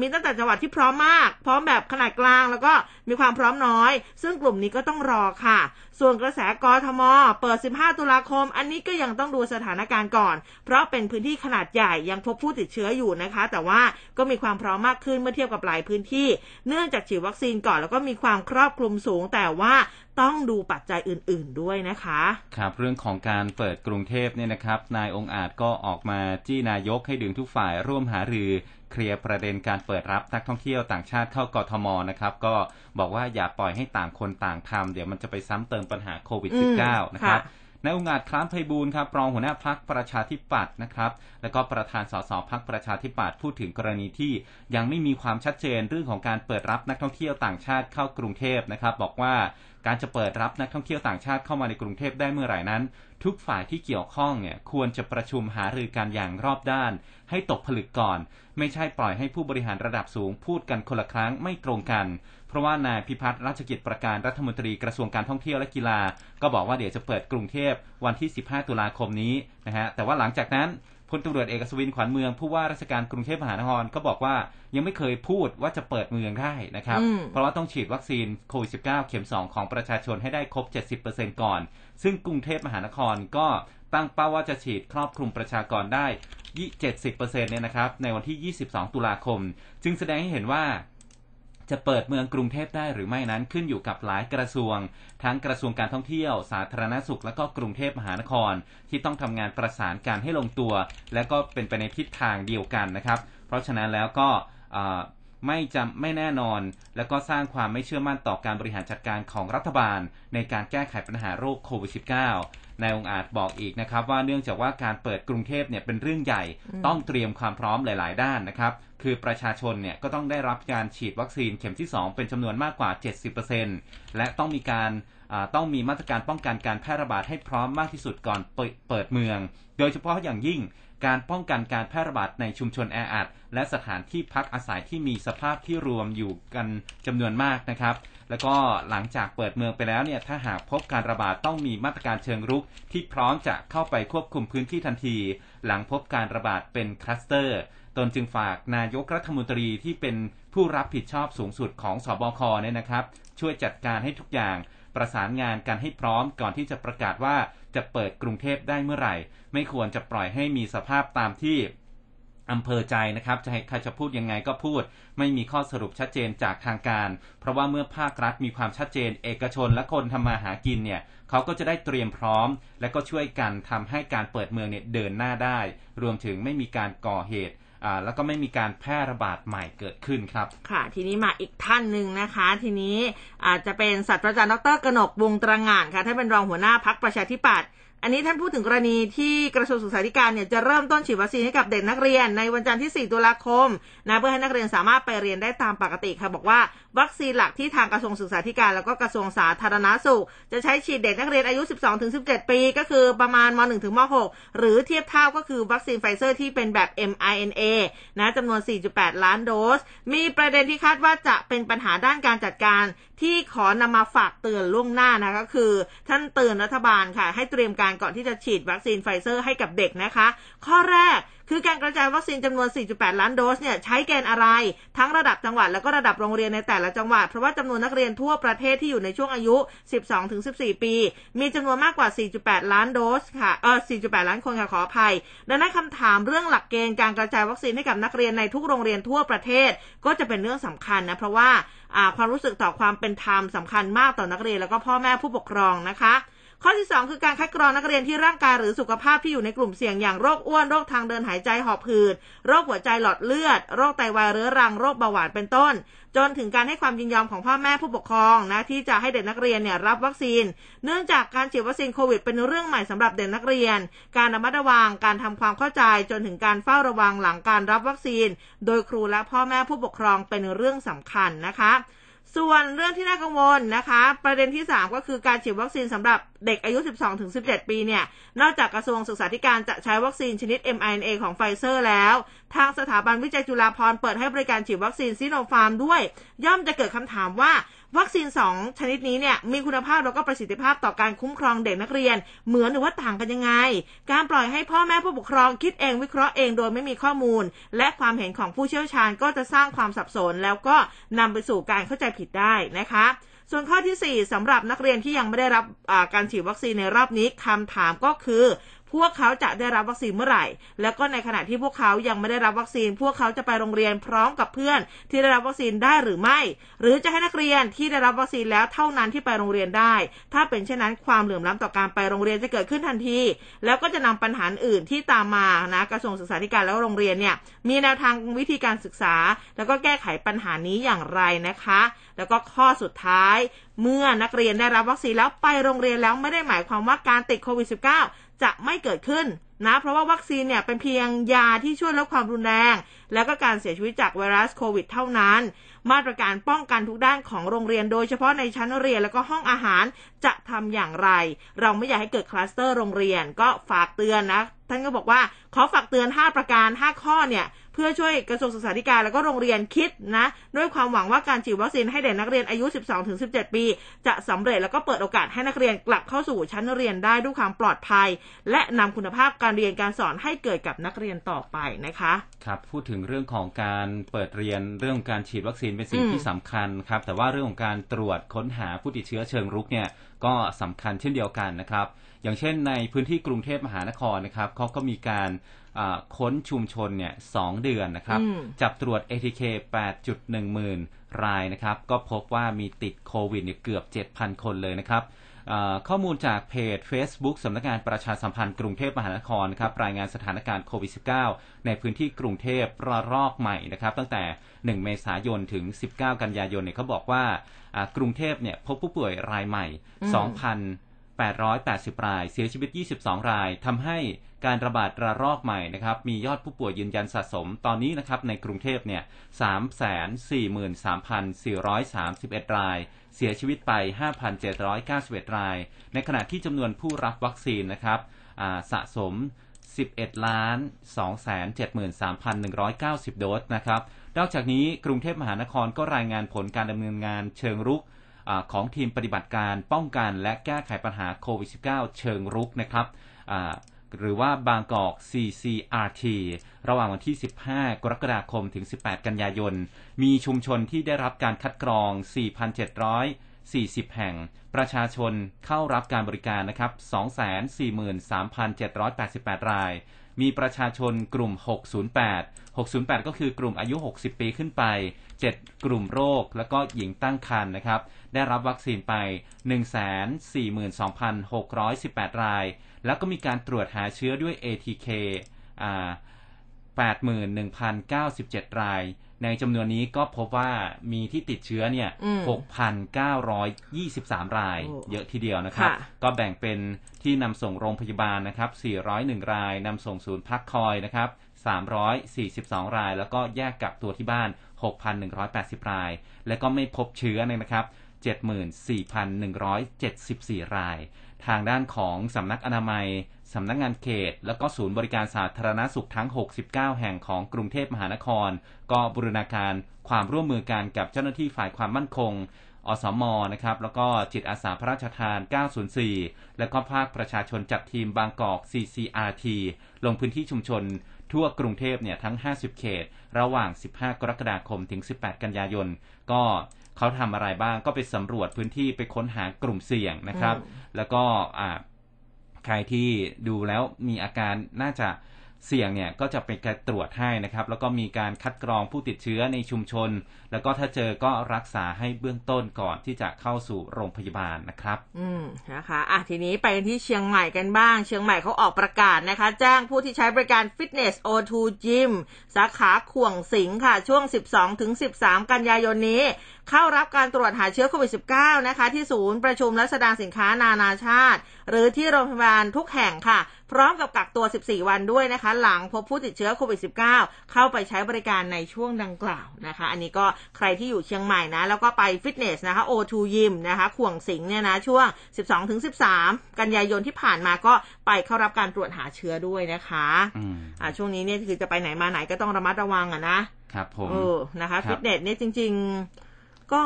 Speaker 1: มีตั้งแต่จังหวัดที่พร้อมมาก พร้อมแบบขนาดกลางแล้วก็มีความพร้อมน้อย ซึ่งกลุ่มนี้ก็ต้องรอค่ะ ส่วนกระแสกทม เปิด 15 ตุลาคม อันนี้ก็ยังต้องดูสถานการณ์ก่อน เพราะเป็นพื้นที่ขนาดใหญ่ยังพบผู้ติดเชื้ออยู่นะคะ แต่ว่าก็มีความพร้อมมากขึ้นเมื่อเทียบกับหลายพื้นที่ เนื่องจากฉีดวัคซีนก่อนแล้วก็มีความครอบคลุมสูง แต่ว่าต้องดูปัจจัยอื่น ๆด้วยนะคะ
Speaker 2: ครับเรื่องของการเปิดกรุงเทพเนี่ยนะครับ นายองอาจก็ออกมาจี้นายกให้ดึงทุกฝ่ายร่วมหารือ เคลียร์ประเด็นการเปิดรับนักท่องเที่ยวต่างชาติเข้ากทมนะครับก็บอกว่าอย่าปล่อยให้ต่างคนต่างทำเดี๋ยวมันจะไปซ้ำเติมปัญหาโควิด -19 นะครับนายองอาจคล้ามไพบูลครับรองหัวหน้าพักประชาธิปัตย์นะครับ แล้วก็ประธานสสพักประชาธิปัตย์พูดถึงกรณีที่ยังไม่มีความชัดเจนเรื่องของการเปิดรับนักท่องเที่ยวต่างชาติเข้ากรุงเทพนะครับ บอกว่า การจะเปิดรับนักท่องเที่ยวต่างชาติเข้ามาในกรุงเทพได้เมื่อไหร่นั้น ทุกฝ่ายที่เกี่ยวข้องเนี่ยควรจะประชุมหารือกันอย่างรอบด้าน ให้ตกผลึกก่อน ไม่ใช่ปล่อยให้ผู้บริหารระดับสูงพูดกันคนละครั้งไม่ตรงกัน เพราะว่านายพิพัฒน์ราชกิจประการรัฐมนตรีกระทรวงการท่องเที่ยวและกีฬา ก็บอกว่าเดี๋ยวจะเปิดกรุงเทพวันที่ 15 ตุลาคมนี้นะฮะแต่ว่าหลังจากนั้น พลตำรวจเอกสวินขวัญเมืองผู้ว่าราชการกรุงเทพมหานครก็บอกว่ายังไม่เคยพูดว่าจะเปิดเมืองได้นะครับ เพราะว่าต้องฉีดวัคซีนโควิด -19 เข็ม 2 ของประชาชนให้ได้ครบ 70%ก่อน ซึ่งกรุงเทพมหานครก็ตั้งเป้าว่าจะฉีดครอบคลุมประชากรได้ 70%เนี่ยนะครับ ในวันที่ 22 ตุลาคม จึงแสดงให้เห็นว่า จะเปิดเมืองกรุงเทพได้หรือไม่นั้นขึ้นอยู่กับหลายกระทรวง ทั้งกระทรวงการท่องเที่ยว สาธารณสุขและก็กรุงเทพมหานคร ที่ต้องทำงานประสานการให้ลงตัว และก็เป็นไปในทิศทางเดียวกันนะครับ เพราะฉะนั้นแล้วก็ ไม่จำไม่แน่นอน และก็สร้างความไม่เชื่อมั่นต่อการบริหารจัดการของรัฐบาล ในการแก้ไขปัญหาโรคโควิด -19 นายองค์อาจบอกอีกนะครับว่าเนื่องจากว่าการเปิดกรุงเทพเนี่ยเป็นเรื่องใหญ่ต้องเตรียมความพร้อมหลาย ๆ ด้านนะครับคือประชาชนเนี่ยก็ต้องได้รับการฉีดวัคซีนเข็มที่ 2 เป็นจำนวนมากกว่า 70%และต้องมีการต้องมีมาตรการป้องกันการแพร่ระบาดให้พร้อมมากที่สุดก่อนเปิดเมือง โดยเฉพาะอย่างยิ่ง การป้องกันการแพร่ระบาดในชุมชนแออัดและสถานที่พักอาศัยที่มีสภาพที่รวมอยู่กันจำนวนมากนะครับ แล้วก็หลังจากเปิดเมืองไปแล้วเนี่ยถ้าหากพบการระบาดต้องมีมาตรการเชิงรุก ที่พร้อมจะเข้าไปควบคุมพื้นที่ทันที หลังพบการระบาดเป็นคลัสเตอร์ ตนจึงฝากนายกรัฐมนตรีที่เป็นผู้รับผิดชอบสูงสุดของสบคเนี่ยนะครับ ช่วยจัดการให้ทุกอย่างประสานงานกันให้พร้อมก่อนที่จะประกาศว่า จะเปิดกรุงเทพได้เมื่อไหร่ ไม่ควรจะปล่อยให้มีสภาพตามที่อำเภอใจนะครับจะให้ใครจะพูดยังไงก็พูด ไม่มีข้อสรุปชัดเจนจากทางการ เพราะว่าเมื่อภาครัฐมีความชัดเจน เอกชนและคนทำมาหากินเนี่ยเขาก็จะได้เตรียมพร้อม และก็ช่วยกันทำให้การเปิดเมืองเนี่ยเดินหน้าได้ รวมถึงไม่มีการก่อเหตุ แล้วก็ไม่มีการแพร่ระบาดใหม่เกิดขึ้นครับ
Speaker 1: ค่ะ ทีนี้มาอีกท่านหนึ่งนะคะ ทีนี้อาจจะเป็นศาสตราจารย์ดรกนกวงตรงานค่ะท่านเป็นรองหัวหน้าพักประชาธิปัตย์อันนี้ท่านพูดถึงกรณีที่กระทรวงศึกษาธิการเนี่ยจะเริ่มต้นฉีดวัคซีนให้กับเด็กนักเรียนในวันจันทร์ที่ 4 ตุลาคมนะเพื่อให้นักเรียนสามารถไปเรียนได้ตามปกติค่ะ บอกว่าวัคซีนหลักที่ทางกระทรวงศึกษาธิการแล้วก็กระทรวงสาธารณสุข จะใช้ฉีดเด็กนักเรียนอายุ 12-17 ปี ก็คือประมาณม .1 ถึงม .6 หรือเทียบเท่าก็คือวัคซีนไฟเซอร์ที่เป็นแบบ mRNA นะจำนวน 4.8 ล้านโดส มีประเด็นที่คาดว่าจะเป็นปัญหาด้านการจัดการที่ขอนำมาฝากเตือนล่วงหน้านะก็คือ ท่านเตือนรัฐบาลค่ะ ให้เตรียมการก่อนที่จะฉีดวัคซีนไฟเซอร์ให้กับเด็กนะคะ ข้อแรก คือการกระจายวัคซีนจำนวน 4.8 ล้านโดสเนี่ยใช้เกณฑ์อะไร ทั้งระดับจังหวัดแล้วก็ระดับโรงเรียนในแต่ละจังหวัด เพราะว่าจำนวนนักเรียนทั่วประเทศที่อยู่ในช่วงอายุ 12-14 ปี มีจำนวนมากกว่า 4.8 ล้านโดสค่ะเออ4.8 ล้านคนค่ะขออภัย ดังนั้นคำถามเรื่องหลักเกณฑ์การกระจายวัคซีนให้กับนักเรียนในทุกโรงเรียนทั่วประเทศ ก็จะเป็นเรื่องสำคัญนะเพราะว่าความรู้สึกต่อความเป็นธรรมสำคัญมากต่อนักเรียนแล้วก็พ่อแม่ผู้ปกครองนะคะ ข้อที่ 2 คือการคัดกรองนักเรียนที่ร่างกายหรือสุขภาพที่อยู่ในกลุ่มเสี่ยงอย่างโรคอ้วนโรคทางเดินหายใจหอบหืดโรคหัวใจหลอดเลือด โรคไตวายเรื้อรังโรคเบาหวานเป็นต้น จนถึงการให้ความยินยอมของพ่อแม่ผู้ปกครองนะที่จะให้เด็กนักเรียนเนี่ยรับวัคซีน เนื่องจากการฉีดวัคซีนโควิดเป็นเรื่องใหม่สำหรับเด็กนักเรียน การระมัดระวังการทำความเข้าใจจนถึงการเฝ้าระวังหลังการรับวัคซีน โดยครูและพ่อแม่ผู้ปกครองเป็นเรื่องสำคัญนะคะ ส่วนเรื่องที่น่ากังวลนะคะ ประเด็นที่ 3 ก็คือการฉีดวัคซีนสำหรับเด็กอายุ 12-17 ปีเนี่ย นอกจากกระทรวงศึกษาธิการจะใช้วัคซีนชนิด mRNA ของไฟเซอร์แล้ว ทางสถาบันวิจัยจุฬาภรณ์เปิดให้บริการฉีดวัคซีนซิโนฟาร์มด้วย ย่อมจะเกิดคำถามว่า วัคซีน 2 ชนิดนี้เนี่ยมีคุณภาพแล้วก็ประสิทธิภาพต่อการคุ้มครองเด็กนักเรียน เหมือนหรือว่าต่างกันยังไง การปล่อยให้พ่อแม่ผู้ปกครองคิดเองวิเคราะห์เองโดยไม่มีข้อมูล และความเห็นของผู้เชี่ยวชาญก็จะสร้างความสับสน แล้วก็นำไปสู่การเข้าใจผิดได้นะคะส่วนข้อที่ 4สำหรับนักเรียนที่ยังไม่ได้รับการฉีดวัคซีนในรอบนี้คำถามก็คือ พวกเขาจะได้รับวัคซีนเมื่อไหร่ แล้วก็ในขณะที่พวกเขายังไม่ได้รับวัคซีน พวกเขาจะไปโรงเรียนพร้อมกับเพื่อน ที่ได้รับวัคซีนได้หรือไม่ หรือจะให้นักเรียนที่ได้รับวัคซีนแล้วเท่านั้นที่ไปโรงเรียนได้ ถ้าเป็นเช่นนั้นความเหลื่อมล้ำต่อการไปโรงเรียนจะเกิดขึ้นทันที แล้วก็จะนำปัญหาอื่นที่ตามมานะกระทรวงศึกษาธิการแล้วโรงเรียนเนี่ยมีแนวทางวิธีการศึกษา แล้วก็แก้ไขปัญหานี้อย่างไรนะคะ แล้วก็ข้อสุดท้าย เมื่อนักเรียนได้รับวัคซีนแล้วไปโรงเรียนแล้วไม่ได้หมายความว่าการติดโควิด -19 จะไม่เกิดขึ้นนะเพราะว่าวัคซีนเนี่ยเป็นเพียงยาที่ช่วยลดความรุนแรง แล้วก็การเสียชีวิตจากไวรัสโควิดเท่านั้น มาตรการป้องกันทุกด้านของโรงเรียนโดยเฉพาะในชั้นเรียนแล้วก็ห้องอาหารจะทำอย่างไร เราไม่อยากให้เกิดคลัสเตอร์โรงเรียนก็ฝากเตือนนะ ท่านก็บอกว่าขอฝากเตือน 5 ประการ 5 ข้อเนี่ย พื่อช่วยกระทรวงศึกษาธิการแล้วก็โรงเรียนคิดนะ ด้วยความหวังว่าการฉีดวัคซีนให้เด็กนักเรียนอายุ 12-17 ปี จะสำเร็จแล้วก็เปิดโอกาสให้นักเรียนกลับเข้าสู่ชั้นเรียนได้ด้วยความปลอดภัย และนำคุณภาพการเรียนการสอนให้เกิดกับนักเรียนต่อไปนะคะ
Speaker 2: ครับพูดถึงเรื่องของการเปิดเรียนเรื่องการฉีดวัคซีนเป็นสิ่งที่สำคัญครับแต่ว่าเรื่องของการตรวจค้นหาผู้ติดเชื้อเชิงรุกเนี่ยก็สำคัญเช่นเดียวกันนะครับ อย่างเช่นในพื้นที่กรุงเทพมหานครนะครับเขาก็มีการ ค้นชุมชนเนี่ยสองเดือนนะครับ จับตรวจ ATK 8.1หมื่นรายนะครับ ก็พบว่ามีติดโควิดเนี่ยเกือบ 7,000 คนเลยนะครับข้อมูลจากเพจ Facebook สำนักงานประชาสัมพันธ์กรุงเทพมหานครครับรายงานสถานการณ์โควิด -19 ในพื้นที่กรุงเทพระลอกใหม่นะครับ ตั้งแต่ 1 เมษายนถึง 19 กันยายนเนี่ยเขาบอกว่ากรุงเทพเนี่ยพบผู้ป่วยรายใหม่ 2,000 880 ราย เสียชีวิต 22 รายทำให้การระบาดระลอกใหม่นะครับ มียอดผู้ป่วยยืนยันสะสมตอนนี้นะครับในกรุงเทพเนี่ย 343,431 ราย เสียชีวิตไป 5,791 ราย ในขณะที่จำนวนผู้รับวัคซีนนะครับสะสม 11ล้าน273,190 โดสนะครับ นอกจากนี้กรุงเทพมหานครก็รายงานผลการดำเนินงานเชิงรุก ของทีมปฏิบัติการป้องกันและแก้ไขปัญหาโควิด -19 เชิงรุกนะครับหรือว่าบางกอก CCRT ระหว่างวันที่ 15 กรกฎาคม ถึง 18 กันยายน มีชุมชนที่ได้รับการคัดกรอง 4,740 แห่ง ประชาชนเข้ารับการบริการนะครับ 243,788 ราย มีประชาชนกลุ่ม 608 608 ก็คือกลุ่มอายุ 60 ปีขึ้นไป 7 กลุ่มโรค แล้วก็หญิงตั้งครรภ์นะครับ ได้รับวัคซีนไป 142,618 ราย แล้วก็มีการตรวจหาเชื้อด้วย ATK อ่า81,097 ราย ในจำนวนนี้ก็พบว่ามีที่ติดเชื้อเนี่ย 6,923 ราย เยอะทีเดียวนะครับ ก็แบ่งเป็นที่นำส่งโรงพยาบาลนะครับ 401 ราย นำส่งศูนย์พักคอยนะครับ 342 ราย แล้วก็แยกกักตัวที่บ้าน 6,180 ราย และก็ไม่พบเชื้อนะครับ 74,174 ราย ทางด้านของสำนักอนามัย สำนักงงานเขต แล้วก็ศูนย์บริการสาธารณสุขทั้ง 69 แห่งของกรุงเทพมหานคร ก็บูรณาการความร่วมมือกันกับเจ้าหน้าที่ฝ่ายความมั่นคง อสมนะครับ แล้วก็จิตอาสาพระราชทาน 904 แล้วก็ภาคประชาชนจัดทีมบางกอก CCRT ลงพื้นที่ชุมชนทั่วกรุงเทพเนี่ยทั้ง 50 เขต ระหว่าง 15 กรกฎาคม ถึง 18 กันยายน ก็เขาทำอะไรบ้าง ก็ไปสำรวจพื้นที่ไปค้นหากลุ่มเสี่ยงนะครับ แล้วก็ใค รที่ดูแล้วมีอาการน่าจะเสี่ยงเนี่ยก็จะเป็นการตรวจให้นะครับ แล้วก็มีการคัดกรองผู้ติดเชื้อในชุมชน แล้วก็ถ้าเจอก็รักษาให้เบื้องต้นก่อนที่จะเข้าสู่โรงพยาบาลนะครับ
Speaker 1: อืมนะคะอะทีนี้ไปที่เชียงใหม่กันบ้าง เชียงใหม่เขาออกประกาศนะคะ แจ้งผู้ที่ใช้บริการฟิตเนส O2 Gym สาขาข่วงสิงค่ะ ช่วง 12ถึง13 กันยายนนี้ เข้ารับการตรวจหาเชื้อโควิด -19 นะคะ ที่ศูนย์ประชุมและแสดงสินค้านานาชาติ หรือที่โรงพยาบาลทุกแห่งค่ะ พร้อมกับกักตัว 14 วันด้วยนะคะ หลังพบผู้ติดเชื้อโควิด -19 เข้าไปใช้บริการในช่วงดังกล่าวนะคะ อันนี้ก็ใครที่อยู่เชียงใหม่นะ แล้วก็ไปฟิตเนสนะคะ O2 Gym นะคะ ข่วงสิงเนี่ยนะ ช่วง 12-13 กันยายนที่ผ่านมาก็ไปเข้ารับการตรวจหาเชื้อด้วยนะคะอ่าช่วงนี้เนี่ยคือจะไปไหนมาไหนก็ต้องระมัดระวังอะนะ
Speaker 2: ครับผม
Speaker 1: เออนะคะ ฟิตเนสเนี่ยจริง ๆ ก็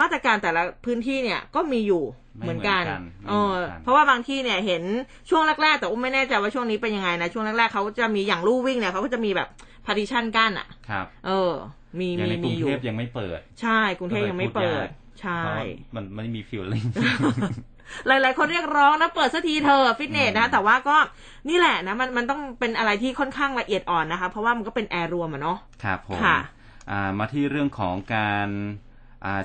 Speaker 1: มาตรการแต่ละพื้นที่เนี่ยก็มีอยู่เหมือนกันเออเพราะว่าบางที่เนี่ยเห็นช่วงแรกๆแต่อุ้มไม่แน่ใจว่าช่วงนี้เป็นยังไงนะ ช่วงแรกๆเขาจะมีอย่างลู่วิ่งเนี่ยเขาก็จะมีแบบ partition กั้นอะ
Speaker 2: ครับ
Speaker 1: เออ มี
Speaker 2: มีมีอยู่กรุงเทพยังไม่เปิด
Speaker 1: ใช่กรุงเทพยังไม่เปิด ใช่
Speaker 2: มันไม่มี feeling
Speaker 1: หลาย ๆ คนเรียกร้องนะเปิดสักทีเถอะฟิตเนสนะ แต่ว่าก็นี่แหละนะมันมันต้องเป็นอะไรที่ค่อนข้างละเอียดอ่อนนะคะ เพราะว่ามันก็เป็นแอร์รวมอะเนาะ
Speaker 2: ครับผมมาที่เรื่องของการ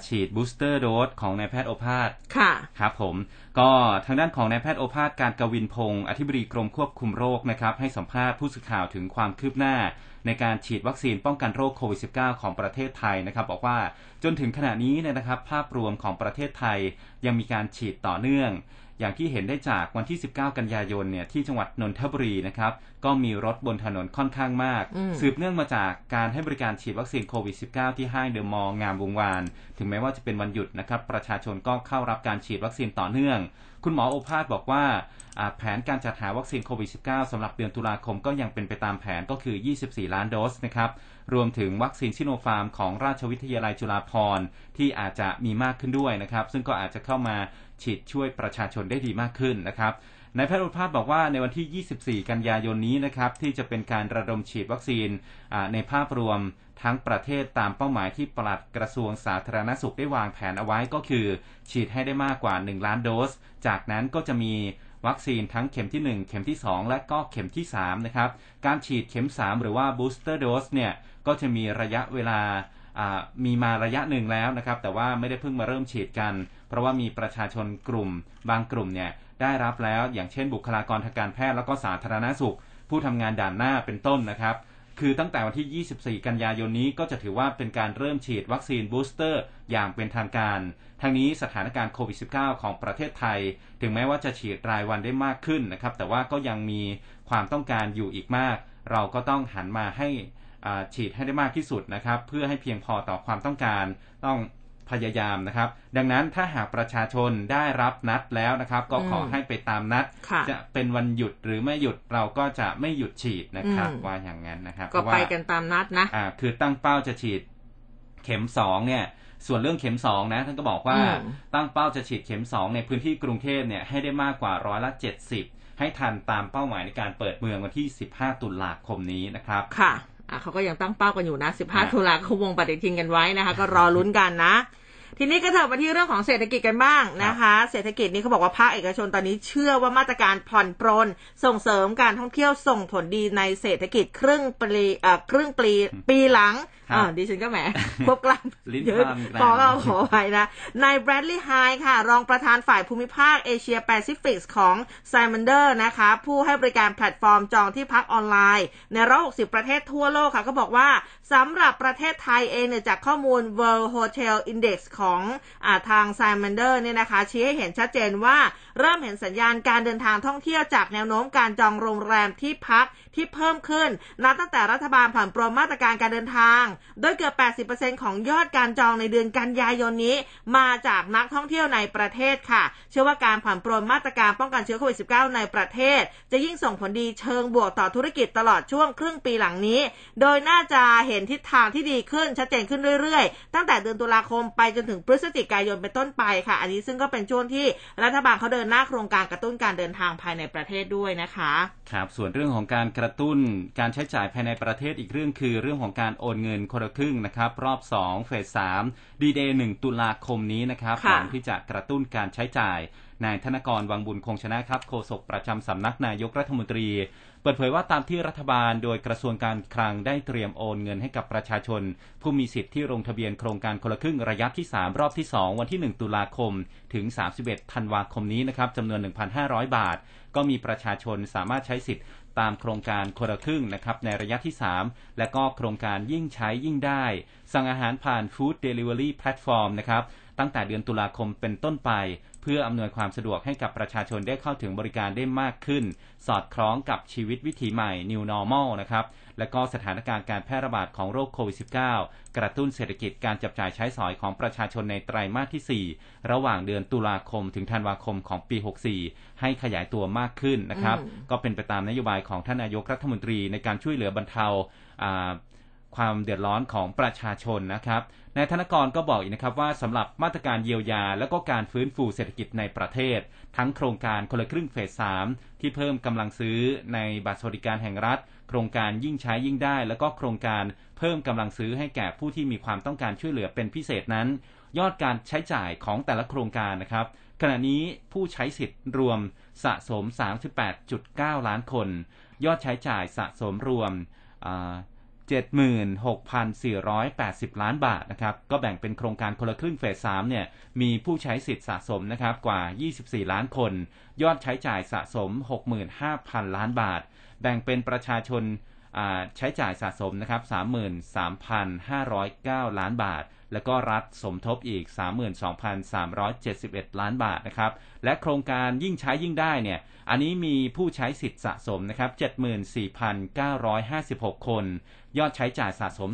Speaker 2: ฉีดบูสเตอร์โดสของนายแพทย์โอภาส
Speaker 1: ค่ะ
Speaker 2: ครับผมก็ทางด้านของนายแพทย์โอภาสการกวินพงศ์อธิบดีกรมควบคุมโรคนะครับให้สัมภาษณ์ผู้สื่อข่าวถึงความคืบหน้า ในการฉีดวัคซีนป้องกันโรคโควิด -19 ของประเทศไทยนะครับบอกว่าจนถึงขณะนี้เนี่ยนะครับภาพรวมของประเทศไทยยังมีการฉีดต่อเนื่อง อย่างที่เห็นได้จากวันที่ 19 กันยายนเนี่ยที่จังหวัดนนทบุรีนะครับก็มีรถบนถนนค่อนข้างมาก สืบเนื่องมาจากการให้บริการฉีดวัคซีนโควิด -19 ที่ห้างเดอะมอลล์งามวงวาน ถึงแม้ว่าจะเป็นวันหยุดนะครับประชาชนก็เข้ารับการฉีดวัคซีนต่อเนื่อง คุณหมอโอภาสบอกว่าแผนการจัดหาวัคซีนโควิด -19 สำหรับเดือนตุลาคมก็ยังเป็นไปตามแผนก็คือ 24 ล้านโดสนะครับรวมถึงวัคซีนชิโนฟาร์มของราชวิทยาลัยจุฬาภรณ์ที่อาจจะมีมากขึ้นด้วยนะครับ ซึ่งก็อาจจะเข้ามา ฉีดช่วยประชาชนได้ดีมากขึ้นนะครับนายแพทย์อุภาสบอกว่าในวันที่ 24 กันยายนนี้นะครับที่จะเป็นการระดมฉีดวัคซีนในภาพรวมทั้งประเทศตามเป้าหมายที่ปลัดกระทรวงสาธารณสุขได้วางแผนเอาไว้ก็คือ ฉีดให้ได้มากกว่า 1 ล้านโดส จากนั้นก็จะมีวัคซีนทั้งเข็มที่ 1 เข็มที่ 2 และก็เข็มที่3นะครับการฉีดเข็ม 3 หรือว่าบูสเตอร์โดสเนี่ยก็จะมีระยะเวลา มีมาระยะหนึ่งแล้วนะครับ แต่ว่าไม่ได้เพิ่งมาเริ่มฉีดกัน เพราะว่ามีประชาชนกลุ่ม บางกลุ่มเนี่ยได้รับแล้วอย่างเช่น บุคลากรทางการแพทย์แล้วก็สาธารณสุข ผู้ทำงานด่านหน้าเป็นต้นนะครับ คือตั้งแต่วันที่ 24 กันยายนนี้ก็จะถือว่าเป็นการเริ่มฉีดวัคซีนบูสเตอร์อย่างเป็นทางการทั้งนี้สถานการณ์โควิด -19 ของประเทศไทย ถึงแม้ว่าจะฉีดรายวันได้มากขึ้นนะครับ แต่ว่าก็ยังมีความต้องการอยู่อีกมาก เราก็ต้องหันมาให้ ฉีดให้ได้มากที่สุดนะครับ เพื่อให้เพียงพอต่อความต้องการต้องพยายามนะครับ ดังนั้นถ้าหากประชาชนได้รับนัดแล้วนะครับ ก็ขอให้ไปตามนัด จะเป็นวันหยุดหรือไม่หยุดเราก็จะไม่หยุดฉีดนะครับ ว่าอย่างนั้นนะครับ
Speaker 1: ก็ไปกันตามนัดนะ
Speaker 2: อ่าคือตั้งเป้าจะฉีดเข็มสองเนี่ยส่วนเรื่องเข็มสองนะท่านก็บอกว่าตั้งเป้าจะฉีดเข็มสองในพื้นที่กรุงเทพเนี่ยให้ได้มากกว่าร้อยละเจ็ดสิบให้ทันตามเป้าหมายในการเปิดเมืองวันที่15ตุลาคมนี้นะครับ
Speaker 1: ค่ะอะ เขาก็ยังตั้งเป้ากันอยู่นะ 15 ตุลาคมวงปฏิทินกันไว้นะคะ ก็รอลุ้นกันนะ ทีนี้ก็เถิดมาที่เรื่องของเศรษฐกิจกันบ้างนะคะ เศรษฐกิจนี้เขาบอกว่าภาคเอกชนตอนนี้เชื่อว่ามาตรการผ่อนปรนส่งเสริมการท่องเที่ยวส่งผลดีในเศรษฐกิจครึ่งปีเอ่อครึ่งปีปีหลัง อ่าดิฉันก็แหมควบกลัม
Speaker 2: เยอะ
Speaker 1: ขอขอไปนะนายแบรดลีย์ไฮค่ะ รองประธานฝ่ายภูมิภาคเอเชียแปซิฟิกของ SiteMinder นะคะ ผู้ให้บริการแพลตฟอร์มจองที่พักออนไลน์ ในรอบ60ประเทศทั่วโลกค่ะ ก็บอกว่าสำหรับประเทศไทยเองเนี่ยจากข้อมูล World Hotel Index ของอาทาง SiteMinder เนี่ยนะคะ ชี้ให้เห็นชัดเจนว่าเริ่มเห็นสัญญาณการเดินทางท่องเที่ยวจากแนวโน้มการจองโรงแรมที่พักที่เพิ่มขึ้นนับตั้งแต่รัฐบาลผ่อนปรนมาตรการการเดินทางโดยเกือบ 80%ของยอดการจองในเดือนกันยายนนี้ มาจากนักท่องเที่ยวในประเทศค่ะ เชื่อว่าการผ่อนปรนมาตรการป้องกันเชื้อโควิด -19 ในประเทศ จะยิ่งส่งผลดีเชิงบวกต่อธุรกิจตลอดช่วงครึ่งปีหลังนี้ โดยน่าจะเห็นทิศทางที่ดีขึ้นชัดเจนขึ้นเรื่อยๆ ตั้งแต่เดือนตุลาคมไปจนถึงพฤศจิกายนเป็นต้นไปค่ะ อันนี้ซึ่งก็เป็นช่วงที่รัฐบาลเขาเดินหน้าโครงการกระตุ้นการเดินทางภายในประเทศด้วยนะคะ
Speaker 2: ครับ ส่วนเรื่องของการกระตุ้นการใช้จ่ายภายในประเทศอีกเรื่องคือเรื่องของการโอนเงินคนละครึ่งนะครับ รอบ2เฟส3ดีเดย์1ตุลาคมนี้นะครับหวังที่จะกระตุ้นการใช้จ่าย นายธนกรวังบุญคงชนะครับโฆษกประจำสำนักนายกรัฐมนตรี เปิดเผยว่าตามที่รัฐบาลโดยกระทรวงการคลังได้เตรียมโอนเงินให้กับประชาชน ผู้มีสิทธิ์ที่ลงทะเบียนโครงการคนละครึ่งระยะที่ 3 รอบที่ 2 วันที่ 1 ตุลาคม ถึง 31 ธันวาคมนี้นะครับจำนวน 1,500 บาท ก็มีประชาชนสามารถใช้สิทธิ์ ตามโครงการคนละครึ่งนะครับในระยะที่ 3 และก็โครงการยิ่งใช้ยิ่งได้ สั่งอาหารผ่านฟู้ดเดลิเวอรี่แพลตฟอร์มนะครับตั้งแต่เดือนตุลาคมเป็นต้นไป เพื่ออำนวยความสะดวกให้กับประชาชนได้เข้าถึงบริการได้มากขึ้น สอดคล้องกับชีวิตวิถีใหม่ New Normal นะครับ และก็สถานการณ์การแพร่ระบาดของโรคโควิด -19 กระตุ้นเศรษฐกิจการจับจ่ายใช้สอยของประชาชนในไตรามาสที่ 4 ระหว่างเดือนตุลาคมถึงธันวาคมของปี 64 ให้ขยายตัวมากขึ้นนะครับ ก็เป็นไปตามนโยบายของท่านนายกรัฐมนตรีในการช่วยเหลือบรรเทาความเดือดร้อนของประชาชนนะครับนายธนกรก็บอกอีกนะครับว่าสำหรับมาตรการเยียวยา และก็การฟื้นฟูเศรษฐกิจในประเทศ ทั้งโครงการคนละครึ่งเฟส 3 ที่เพิ่มกำลังซื้อในบัตรสวัสดิการแห่งรัฐ โครงการยิ่งใช้ยิ่งได้ แล้วก็โครงการเพิ่มกำลังซื้อให้แก่ผู้ที่มีความต้องการช่วยเหลือเป็นพิเศษนั้น ยอดการใช้จ่ายของแต่ละโครงการนะครับขณะนี้ผู้ใช้สิทธิ์รวมสะสม 38.9 ล้านคน ยอดใช้จ่ายสะสมรวม 76,480 ล้านบาทนะครับ ก็แบ่งเป็นโครงการคนละครึ่งเฟส3เนี่ย มีผู้ใช้สิทธิ์สะสมนะครับกว่า 24 ล้านคน ยอดใช้จ่ายสะสม 65,000 ล้านบาท แบ่งเป็นประชาชนใช้จ่ายสะสมนะครับ 33,509 ล้านบาท แล้วก็รัฐสมทบอีก 32,371 ล้านบาทนะครับ และโครงการยิ่งใช้ยิ่งได้เนี่ย อันนี้มีผู้ใช้สิทธิ์สะสมนะครับ 74,956 คน ยอดใช้จ่ายสะสม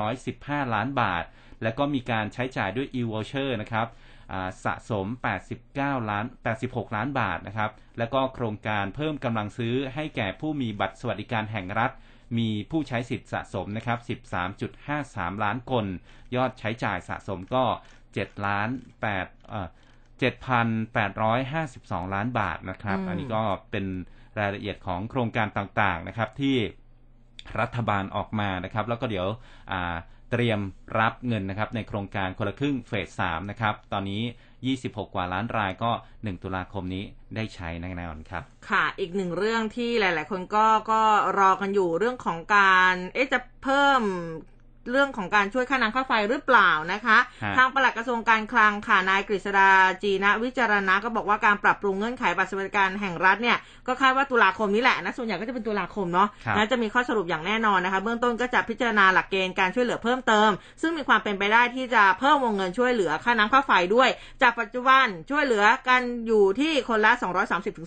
Speaker 2: 2,115 ล้านบาท แล้วก็มีการใช้จ่ายด้วย e-voucher นะครับ สะสม 89 ล้าน 86 ล้านบาทนะครับ แล้วก็โครงการเพิ่มกำลังซื้อให้แก่ผู้มีบัตรสวัสดิการแห่งรัฐ มีผู้ใช้สิทธิ์สะสมนะครับ 13.53 ล้านคน ยอดใช้จ่ายสะสมก็ 7 ล้าน8เอ่อ7,852 ล้านบาทนะครับ อันนี้ก็เป็นรายละเอียดของโครงการต่างๆนะครับที่รัฐบาลออกมานะครับ แล้วก็เดี๋ยว เตรียมรับเงินนะครับในโครงการคนละครึ่งเฟสสามนะครับ ตอนนี้ 26 กว่าล้านรายก็ 1 ตุลาคมนี้ได้ใช้แน่นอนครับ
Speaker 1: ค่ะอีกหนึ่งเรื่องที่หลาย ๆ คนก็ก็รอกันอยู่เรื่องของการ เอ๊ะจะเพิ่ม เรื่องของการช่วยค่าน้ำค่าไฟหรือเปล่านะคะ
Speaker 2: ฮะ
Speaker 1: ทางปลัดกระทรวงการคลังค่ะนายกฤษดาจีนะวิจารณะก็บอกว่าการปรับปรุงเงื่อนไขบัตรสวัสดิการแห่งรัฐเนี่ยก็คาดว่าตุลาคมนี้แหละนะส่วนใหญ่ก็จะเป็นตุลาคมเนาะ
Speaker 2: ครับ
Speaker 1: นะจะมีข้อสรุปอย่างแน่นอนนะคะ เบื้องต้นก็จะพิจารณาหลักเกณฑ์การช่วยเหลือเพิ่มเติม ซึ่งมีความเป็นไปได้ที่จะเพิ่มวงเงินช่วยเหลือค่าน้ำค่าไฟด้วย จากปัจจุบันช่วยเหลือกันอยู่ที่คนละ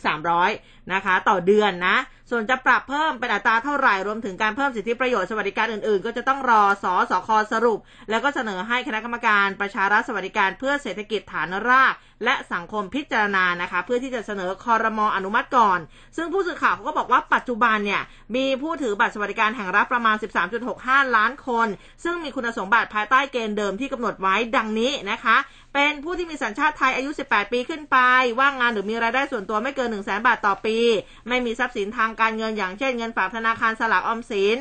Speaker 1: 230-300นะคะต่อเดือนนะส่วนจะปรับเพิ่มเป็นอัตราเท่าไหร่รวมถึงการเพิ่มสิทธิประโยชน์สวัสดิการอื่นๆ ก็จะต้องรอสอสคสรุป แล้วก็เสนอให้คณะกรรมการประชารัฐสวัสดิการเพื่อเศรษฐกิจฐานรากและสังคมพิจารณานะคะ เพื่อที่จะเสนอคอรมออนุมัติก่อน ซึ่งผู้สื่อข่าวเขาก็บอกว่าปัจจุบันเนี่ยมีผู้ถือบัตรสวัสดิการแห่งรัฐประมาณ 13.65 ล้านคน ซึ่งมีคุณสมบัติภายใต้เกณฑ์เดิมที่กำหนดไว้ดังนี้นะคะ เป็นผู้ที่มีสัญชาติไทยอายุ 18 ปีขึ้นไป ว่างงานหรือมีรายได้ส่วนตัวไม่เกิน 1 0 0 0 0แบาทต่อปี ไม่มีทรัพย์สินทางการเงินอย่างเช่นเงินฝากธนาคารสลากออมสิน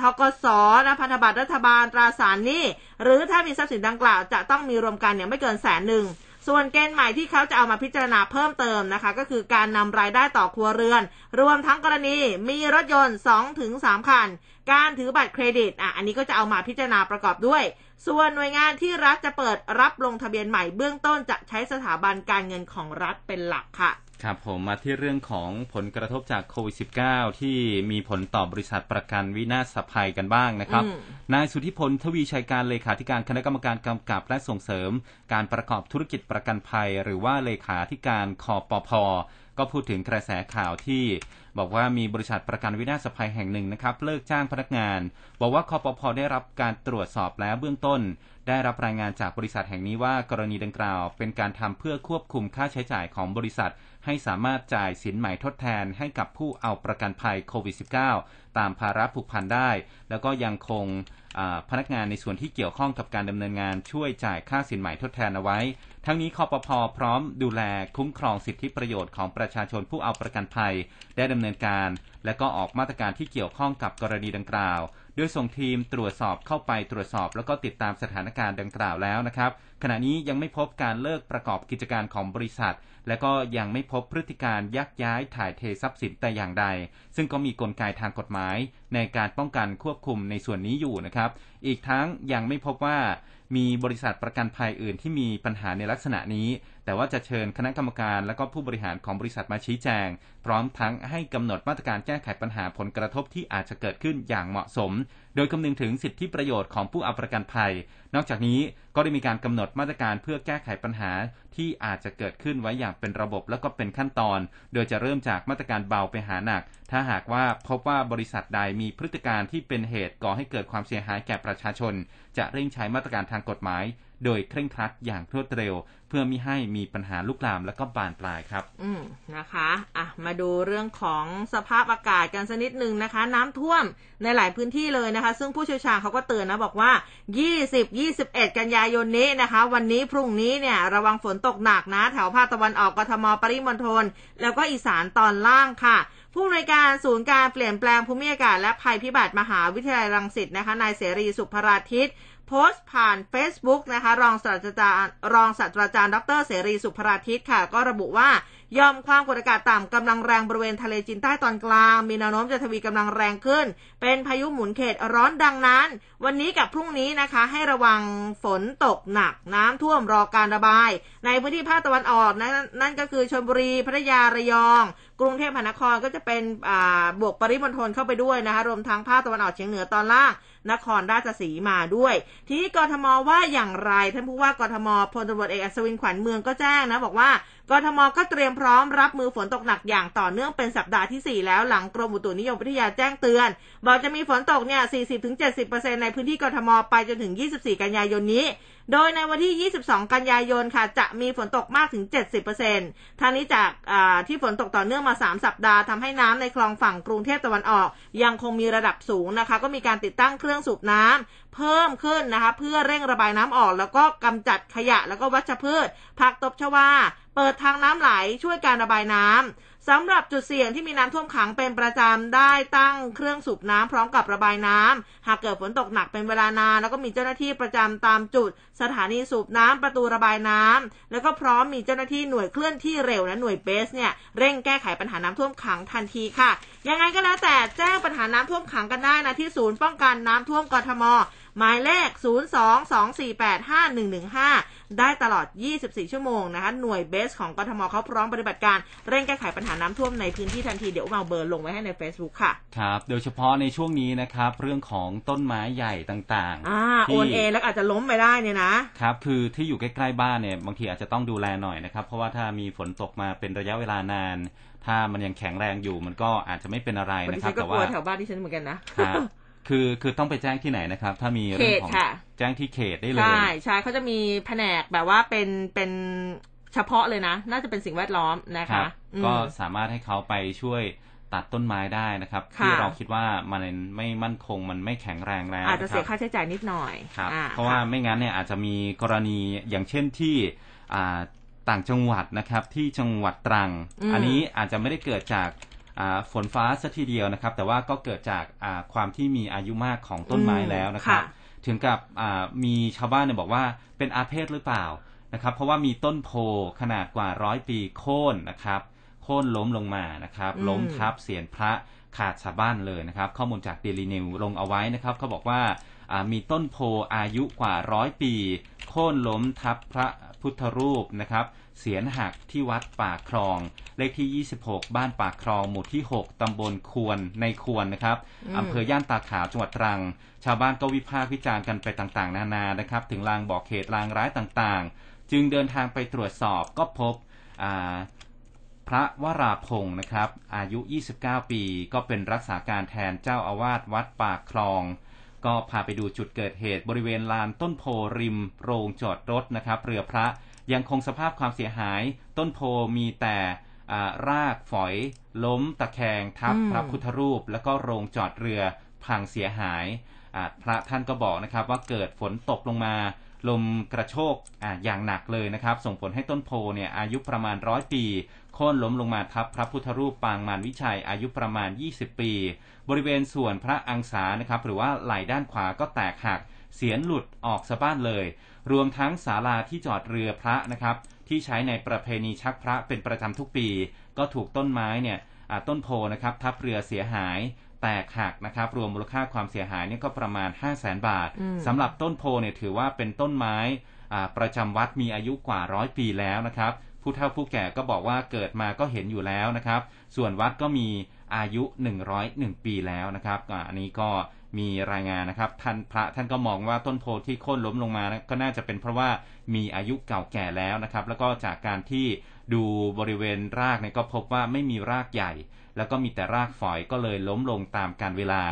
Speaker 1: ทกสนะพันธบัตรรัฐบาลตราสารหนี้หรือถ้ามีทรัพย์สินดังกล่าวจะต้องมีรวมกันเนี่ยไม่เกินแสนหนึ่ง ส่วนเกณฑ์ใหม่ที่เขาจะเอามาพิจารณาเพิ่มเติมนะคะ ก็คือการนำรายได้ต่อครัวเรือน รวมทั้งกรณีมีรถยนต์ 2-3 คัน การถือบัตรเครดิตอะอันนี้ก็จะเอามาพิจารณาประกอบด้วย ส่วนหน่วยงานที่รัฐจะเปิดรับลงทะเบียนใหม่เบื้องต้นจะใช้สถาบันการเงินของรัฐเป็นหลักค่ะ
Speaker 2: ครับผมมาที่เรื่องของผลกระทบจากโควิด -19 ที่มีผลต่อบริษัทประกันวินาศภัยกันบ้างนะครับ
Speaker 1: อืม
Speaker 2: นายสุทธิพลทวีชัยการเลขาธิการคณะกรรมการกำกับและส่งเสริม การประกอบธุรกิจประกันภัย หรือว่าเลขาธิการคอปพก็พูดถึงกระแสข่าวที่บอกว่ามีบริษัทประกันวินาศภัยแห่งหนึ่งนะครับ เลิกจ้างพนักงาน บอกว่าคอปพได้รับการตรวจสอบแล้วเบื้องต้น ได้รับรายงานจากบริษัทแห่งนี้ว่ากรณีดังกล่าว เป็นการทำเพื่อควบคุมค่าใช้จ่ายของบริษัท ให้สามารถจ่ายสินใหม่ทดแทนให้กับผู้เอาประกันภัยโควิด -19 ตามภาระผูกพันได้ แล้วก็ยังคงพนักงานในส่วนที่เกี่ยวข้องกับการดำเนินงานช่วยจ่ายค่าสินใหม่ทดแทนเอาไว้ ทั้งนี้คอปพพร้อมดูแลคุ้มครองสิทธิประโยชน์ของประชาชนผู้เอาประกันภัย ได้ดำเนินการ และก็ออกมาตรการที่เกี่ยวข้องกับกรณีดังกล่าว โดยส่งทีมตรวจสอบเข้าไปตรวจสอบแล้วก็ติดตามสถานการณ์ดังกล่าวแล้วนะครับ ขณะนี้ยังไม่พบการเลิกประกอบกิจการของบริษัท และก็ยังไม่พบพฤติการยักย้ายถ่ายเททรัพย์สินแต่อย่างใด ซึ่งก็มีกลไกทางกฎหมาย ในการป้องกันควบคุมในส่วนนี้อยู่นะครับ อีกทั้งยังไม่พบว่า มีบริษัทประกันภัยอื่นที่มีปัญหาในลักษณะนี้ แต่ว่าจะเชิญคณะกรรมการและก็ผู้บริหารของบริษัทมาชี้แจง พร้อมทั้งให้กำหนดมาตรการแก้ไขปัญหาผลกระทบที่อาจจะเกิดขึ้นอย่างเหมาะสม โดยคำนึงถึงสิทธิประโยชน์ของผู้เอาประกันภัย นอกจากนี้ก็ได้มีการกำหนดมาตรการเพื่อแก้ไขปัญหาที่อาจจะเกิดขึ้นไว้อย่างเป็นระบบและก็เป็นขั้นตอน โดยจะเริ่มจากมาตรการเบาไปหาหนัก ถ้าหากว่าพบว่าบริษัทใดมีพฤติการที่เป็นเหตุก่อให้เกิดความเสียหายแก่ประชาชน จะเร่งใช้มาตรการทางกฎหมาย โดยเคร่งครัดอย่างรวดเร็ว เพื่อมิให้มีปัญหาลุกลามและก็บานปลายครับ
Speaker 1: อืมนะคะอะมาดูเรื่องของสภาพอากาศกันสักนิดหนึ่งนะคะ น้ำท่วมในหลายพื้นที่เลยนะคะ ซึ่งผู้เชี่ยวชาญเขาก็เตือนนะบอกว่า 20 21 กันยายนนี้นะคะ วันนี้พรุ่งนี้เนี่ยระวังฝนตกหนักนะ แถวภาคตะวันออกกทมปริมณฑลแล้วก็อีสานตอนล่างค่ะผู้อำนวยการศูนย์การเปลี่ยนแปลงภูมิอากาศและภัยพิบัติมหาวิทยาลัยรังสิตนะคะนายเสรีสุภราทิต โพสต์ผ่าน Facebook นะคะ รองศาสตราจารย์รองศาสตราจารย์ ดร เสรีสุภราทิตค่ะ ก็ระบุว่ายอมความกดอากาศต่ำกำลังแรงบริเวณทะเลจีนใต้ตอนกลาง มีแนวโน้มจะทวีกำลังแรงขึ้น เป็นพายุหมุนเขตร้อนดังนั้น วันนี้กับพรุ่งนี้นะคะ ให้ระวังฝนตกหนัก น้ำท่วมรอการระบาย ในพื้นที่ภาคตะวันออกนั่นนั่นก็คือชลบุรีพัทยาระยอง กรุงเทพมหานครก็จะเป็นบวกปริมณฑลเข้าไปด้วยนะคะรวมทั้งภาคตะวันออกเฉียงเหนือตอนล่างนครราชสีมาด้วย ทีนี้กทมว่าอย่างไรท่านผู้ว่ากรทมพลตำรวจเอกอัศวินขวัญเมืองก็แจ้งนะบอกว่า กทมก็เตรียมพร้อมรับมือฝนตกหนักอย่างต่อเนื่องเป็นสัปดาห์ที่ 4 แล้วหลังกรมอุตุนิยมวิทยาแจ้งเตือน บอกจะมีฝนตกเนี่ย 40-70%ในพื้นที่กทมไปจนถึง 24 กันยายนนี้ โดยในวันที่ 22 กันยายนค่ะ จะมีฝนตกมากถึง 70%ทางนี้จากาที่ฝนตกต่อเนื่องมา 3 สัปดาห์ทำให้น้ำในคลองฝั่งกรุงเทพตะวันออก ยังคงมีระดับสูงนะคะ ก็มีการติดตั้งเครื่องสูบน้ำเพิ่มขึ้นนะคะ เพื่อเร่งระบายน้ำออก แล้วก็กำจัดขยะแล้วก็วัชพืชผักตบชวาเปิดทางน้ำไหลช่วยการระบายน้ำ สำหรับจุดเสี่ยงที่มีน้ำท่วมขังเป็นประจำได้ตั้งเครื่องสูบน้ำพร้อมกับระบายน้ำหากเกิดฝนตกหนักเป็นเวลานานแล้วก็มีเจ้าหน้าที่ประจำตามจุด สถานีสูบน้ำประตูระบายน้ำแล้วก็พร้อมมีเจ้าหน้าที่หน่วยเคลื่อนที่เร็วนะหน่วยเบสเนี่ยเร่งแก้ไขปัญหาน้ำท่วมขังทันทีค่ะยังไงก็แล้วแต่แจ้งปัญหาน้ำท่วมขังกันได้นะที่ศูนย์ป้องกันน้ำท่วมกทม หมายเลข 022485115 ได้ตลอด 24 ชั่วโมงนะคะ หน่วยเบสของกทมเขาพร้อมปฏิบัติการเร่งแก้ไขปัญหาน้ำท่วมในพื้นที่ทันที เดี๋ยวเอาเบอร์ลงไว้ให้ใน Facebook ค่ะ
Speaker 2: ครับ โดยเฉพาะในช่วงนี้นะครับ เรื่องของต้นไม้ใหญ่ต่าง
Speaker 1: อ่า
Speaker 2: ๆ
Speaker 1: โอนเองแล้วอาจจะล้มไปได้เนี่ยนะ
Speaker 2: ครับ คือที่อยู่ใกล้ๆบ้านเนี่ยบางทีอาจจะต้องดูแลหน่อยนะครับ เพราะว่าถ้ามีฝนตกมาเป็นระยะเวลานานถ้ามันยังแข็งแรงอยู่มันก็อาจจะไม่เป็นอะไร
Speaker 1: วัน
Speaker 2: นะ
Speaker 1: นี้
Speaker 2: ครั
Speaker 1: ฉั
Speaker 2: บ
Speaker 1: นก็
Speaker 2: แต่
Speaker 1: กลั
Speaker 2: ว่า
Speaker 1: วแถวบ้านที่ฉันเหมือนกันนะ
Speaker 2: ครับ คือคือต้องไปแจ้งที่ไหนนะครับ ถ้ามีเรื่องของ
Speaker 1: เขตค่ะ
Speaker 2: แจ้งที่เขตได้เลย
Speaker 1: ใช่ใช่เขาจะมีแผนกแบบว่าเป็นเป็นเฉพาะเลยนะ น่าจะเป็นสิ่งแวดล้อมนะ
Speaker 2: ครั
Speaker 1: คะ
Speaker 2: บ
Speaker 1: อืม
Speaker 2: ก็สามารถให้เขาไปช่วยตัดต้นไม้ได้นะครับ
Speaker 1: ค่ะ
Speaker 2: ที่เราคิดว่ามันไม่มั่นคงมันไม่แข็งแรงแล้ว
Speaker 1: อาจจะเสีย
Speaker 2: น
Speaker 1: ค่าใช้จ่ายนิดหน่อย
Speaker 2: ครับ
Speaker 1: อ่
Speaker 2: เพราะว่าไม่งั้นเนี่ยอาจจะมีกรณีอย่างเช่นที่อ่าต่างจังหวัดนะครับที่จังหวัดตรัง
Speaker 1: อืม
Speaker 2: อันนี้อาจจะไม่ได้เกิดจากอ่า ฝนฟ้าสัทีเดียวนะครับ แต่ว่าก็เกิดจากอ่าความที่มีอายุมากของต้นไม้แล้วนะครับ ถึงกับอ่ามีชาวบ้านเนี่ยบอกว่าเป็นอาเพศหรือเปล่านะครับ เพราะว่ามีต้นโพขนาดกว่าร้อยปีโค่นนะครับโค่นล้มลงมานะครับ
Speaker 1: อืม
Speaker 2: ล้มทับเสียนพระขาดชาวบ้านเลยนะครับ ข้อมูลจากเดลีนิวลงเอาไว้นะครับเขาบอกว่าอ่ามีต้นโพอายุกว่าร้อยปี โค่นล้มทับพระพุทธรูปนะครับ เสียนหักที่วัดป่าครอง เลขที่ 26 บ้านป่าครอง หมู่ที่ 6 ตำบลควรในควรนะครับ
Speaker 1: อืม
Speaker 2: อำเภอย่านตาขาวจังหวัดตรัง ชาวบ้านก็วิพากษ์วิจารณ์กันไปต่างๆ นานานะครับ ถึงลางบอกเหตุลางร้ายต่างๆ จึงเดินทางไปตรวจสอบก็พบอ่าพระวราพงศ์นะครับ อายุ 29 ปี ก็เป็นรักษาการแทนเจ้าอาวาสวัดปากคลองก็พาไปดูจุดเกิดเหตุบริเวณลานต้นโพริมโรงจอดรถนะครับ เรือพระ ยังคงสภาพความเสียหาย ต้นโพมีแต่อ่ารากฝอย ล้มตะแคงทับ
Speaker 1: อืม
Speaker 2: พระพุทธรูป แล้วก็โรงจอดเรือพังเสียหายอ่าพระท่านก็บอกนะครับว่าเกิดฝนตกลงมา ลมกระโชกอ่าอย่างหนักเลยนะครับ ส่งผลให้ต้นโพเนี่ยอายุประมาณร้อยปีโค่นล้มลงมาทับพระพุทธรูปปางมารวิชัยอายุประมาณ 20 ปี บริเวณส่วนพระอังสานะครับหรือว่าไหล่ด้านขวาก็แตกหักเสียนหลุดออกสะบ้านเลย รวมทั้งศาลาที่จอดเรือพระนะครับ ที่ใช้ในประเพณีชักพระเป็นประจำทุกปี ก็ถูกต้นไม้เนี่ยอ่าต้นโพนะครับทับเรือเสียหายแตกหักนะครับรวมมูลค่าความเสียหายเนี่ยก็ประมาณ 5 0 0แสนบาท
Speaker 1: อืม
Speaker 2: สำหรับต้นโพเนี่ยถือว่าเป็นต้นไม้อ่าประจำวัดมีอายุกว่าร้อยปีแล้วนะครับ ผู้เฒ่าผู้แก่ก็บอกว่าเกิดมาก็เห็นอยู่แล้วนะครับ ส่วนวัดก็มีอายุ 101 ปีแล้วนะครับอาอันนี้ก็ มีรายงานนะครับ ท่านพระท่านก็มองว่าต้นโพที่โค่นล้มลงมาก็น่าจะเป็นเพราะว่ามีอายุเก่าแก่แล้วนะครับ แล้วก็จากการที่ดูบริเวณรากเนี่ยก็พบว่าไม่มีรากใหญ่ แล้วก็มีแต่รากฝอยก็เลยล้มลงตามการเวลา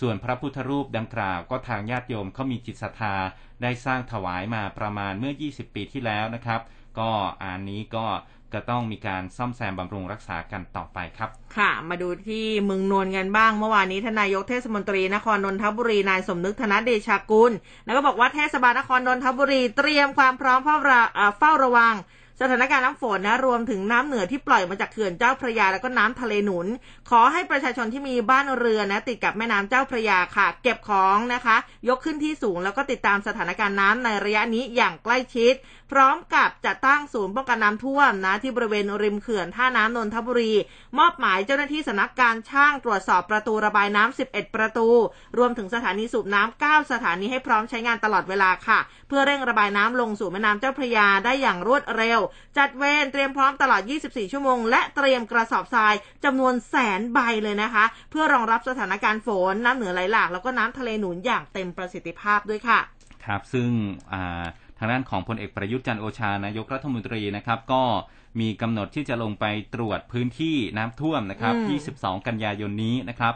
Speaker 2: ส่วนพระพุทธรูปดังกล่าวก็ทางญาติโยมเขามีจิตศรัทธาได้สร้างถวายมาประมาณเมื่อ 20 ปีที่แล้วนะครับ ก็อันนี้ก็ ก็ต้องมีการซ่อมแซมบำรุงรักษากันต่อไปครับ
Speaker 1: ค่ะ มาดูที่เมืองนนท์กันบ้าง เมื่อวานนี้ทนายกเทศมนตรีนครนนทบุรีนายสมนึกธนเดชากุล แล้วก็บอกว่าเทศบาลนครนนทบุรีเตรียมความพร้อมเฝ้าระวัง สถานการณ์น้ำฝนนะรวมถึงน้ำเหนือที่ปล่อยมาจากเขื่อนเจ้าพระยาแล้วก็น้ำทะเลหนุน ขอให้ประชาชนที่มีบ้านเรือนนะติดกับแม่น้ำเจ้าพระยาค่ะ เก็บของนะคะ ยกขึ้นที่สูงแล้วก็ติดตามสถานการณ์น้ำในระยะนี้อย่างใกล้ชิด พร้อมกับจะตั้งศูนย์ป้องกันน้ำท่วมนะที่บริเวณริมเขื่อนท่าน้ำนนทบุรี มอบหมายเจ้าหน้าที่สำนักการช่างตรวจสอบประตูระบายน้ำ11 ประตู รวมถึงสถานีสูบน้ำ9สถานีให้พร้อมใช้งานตลอดเวลาค่ะ เพื่อเร่งระบายน้ำลงสู่แม่น้ำเจ้าพระยาได้อย่างรวดเร็วจัดเวรเตรียมพร้อมตลอด 24 ชั่วโมง และเตรียมกระสอบทรายจำนวนแสนใบเลยนะคะ เพื่อรองรับสถานการณ์ฝนน้ำเหนือไหลหลากแล้วก็น้ำทะเลหนุนอย่างเต็มประสิทธิภาพด้วยค่ะ
Speaker 2: ครับซึ่งอ่าทางด้านของพลเอกประยุทธ์จันทร์โอชานายกรัฐมนตรีนะครับก็มีกำหนดที่จะลงไปตรวจพื้นที่น้ำท่วมนะครับ
Speaker 1: อืม
Speaker 2: 22 กันยายนนี้นะครับ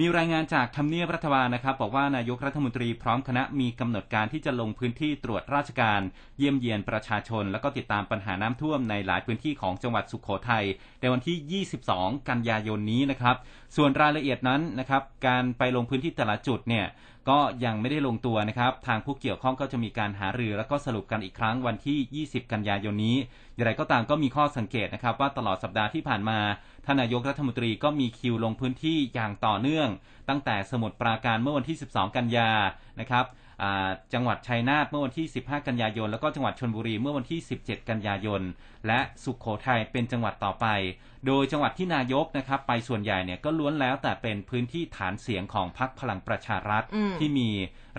Speaker 2: มีรายงานจากทำเนียบรัฐบาลนะครับบอกว่านายกรัฐมนตรีพร้อมคณะมีกำหนดการที่จะลงพื้นที่ตรวจราชการ เยี่ยมเยียนประชาชน แล้วก็ติดตามปัญหาน้ำท่วมในหลายพื้นที่ของจังหวัดสุขโขทัยในวันที่ 22 กันยายนนี้นะครับ ส่วนรายละเอียดนั้นนะครับการไปลงพื้นที่แต่ละจุดเนี่ยก็ยังไม่ได้ลงตัวนะครับ ทางผู้เกี่ยวข้องก็จะมีการหารือ แล้วก็สรุปกันอีกครั้งวันที่ 20 กันยายนนี้ อย่างไรก็ตามก็มีข้อสังเกตนะครับว่าตลอดสัปดาห์ที่ผ่านมาท่านนายกรัฐมนตรีก็มีคิวลงพื้นที่อย่างต่อเนื่อง ตั้งแต่สมุทรปราการเมื่อวันที่ 12 กันยานะครับอ่าจังหวัดชัยนาทเมื่อวันที่ 15 กันยายน แล้วก็จังหวัดชนบุรีเมื่อวันที่ 17 กันยายน และสุขโขทัยเป็นจังหวัดต่อไป โดยจังหวัดที่นายกนะครับ ไปส่วนใหญ่เนี่ยก็ล้วนแล้วแต่เป็นพื้นที่ฐานเสียงของพรรคพลังประชารัฐ
Speaker 1: อืม
Speaker 2: ที่มี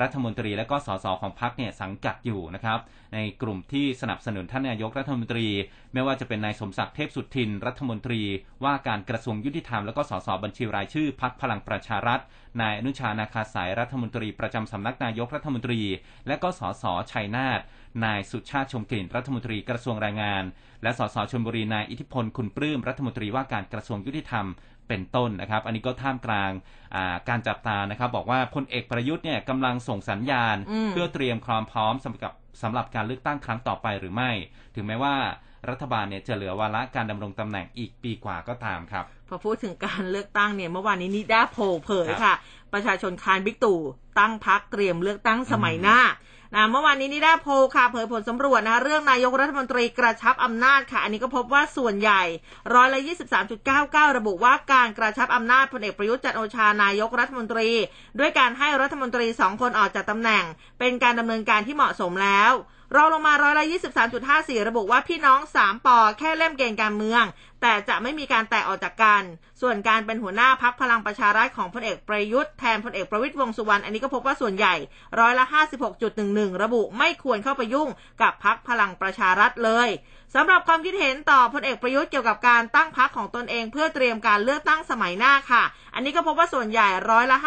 Speaker 2: รัฐมนตรีและก็สสของพรรคเนี่ยสังกัดอยู่นะครับ ในกลุ่มที่สนับสนุนท่านนายกรัฐมนตรี ไม่ว่าจะเป็นนายสมศักดิ์เทพสุทิน รัฐมนตรี ว่าการกระทรวงยุติธรรมแล้วก็สสบัญชีรายชื่อพรรคพลังประชารัฐ นายอนุชานาคาสายรัฐมนตรีประจำสำนักนายกรัฐมนตรี และก็สสชัยนาทนายสุชาติชมกลิ่นรัฐมนตรีกระทรวงแรงงาน และสสชลบุรีนายอิทธิพลคุณปลื้มรัฐมนตรีว่าการกระทรวงยุติธรรม เป็นต้นนะครับ อันนี้ก็ท่ามกลางอ่าการจับตานะครับ บอกว่าพลเอกประยุทธ์เนี่ยกำลังส่งสัญญาณ
Speaker 1: อืม
Speaker 2: เพื่อเตรียมความพร้อมสำหรับสำหรับการเลือกตั้งครั้งต่อไปหรือไม่ ถึงแม้ว่ารัฐบาลเนี่ยจะเหลือวาระการดำรงตำแหน่งอีกปีกว่าก็ตามครับ
Speaker 1: พอพูดถึงการเลือกตั้งเนี่ยเมื่อวานนี้นิด้าโพลเผยค่ะ ประชาชนค้านบิ๊กตู่ตั้งพรรคเตรียมเลือกตั้งสมัยหน้า นะเมื่อวานนี้นิด้าโพลค่ะเผยผลสำรวจนะคะเรื่องนายกรัฐมนตรีกระชับอำนาจค่ะ อันนี้ก็พบว่าส่วนใหญ่ร้อยละยี่สิบสามจุดเก้าเก้าระบุว่าการกระชับอำนาจพลเอกประยุทธ์จันโอชานายกรัฐมนตรี ด้วยการให้รัฐมนตรีสองคนออกจากตำแหน่ง เป็นการดำเนินการที่เหมาะสมแล้ว รองลงมาร้อยละ23.54 ระบุว่าพี่น้อง 3ปอแค่เล่มเกณฑ์การเมือง แต่จะไม่มีการแตกออกจากกัน ส่วนการเป็นหัวหน้าพักพลังประชารัฐของพลเอกประยุทธ์แทนพลเอกประวิตยวงษ์สุวรรณอันนี้ก็พบว่าส่วนใหญ่ร้อยละ56.11 ระบุไม่ควรเข้าไปยุ่งกับพักพลังประชารัฐเลยสำหรับความคิดเห็นต่อพลเอกประยุทธ์เกี่ยวกับการตั้งพักของตนเอง เพื่อเตรียมการเลือกตั้งสมัยหน้าค่ะ อันนี้ก็พบว่าส่วนใหญ่ร้อยละ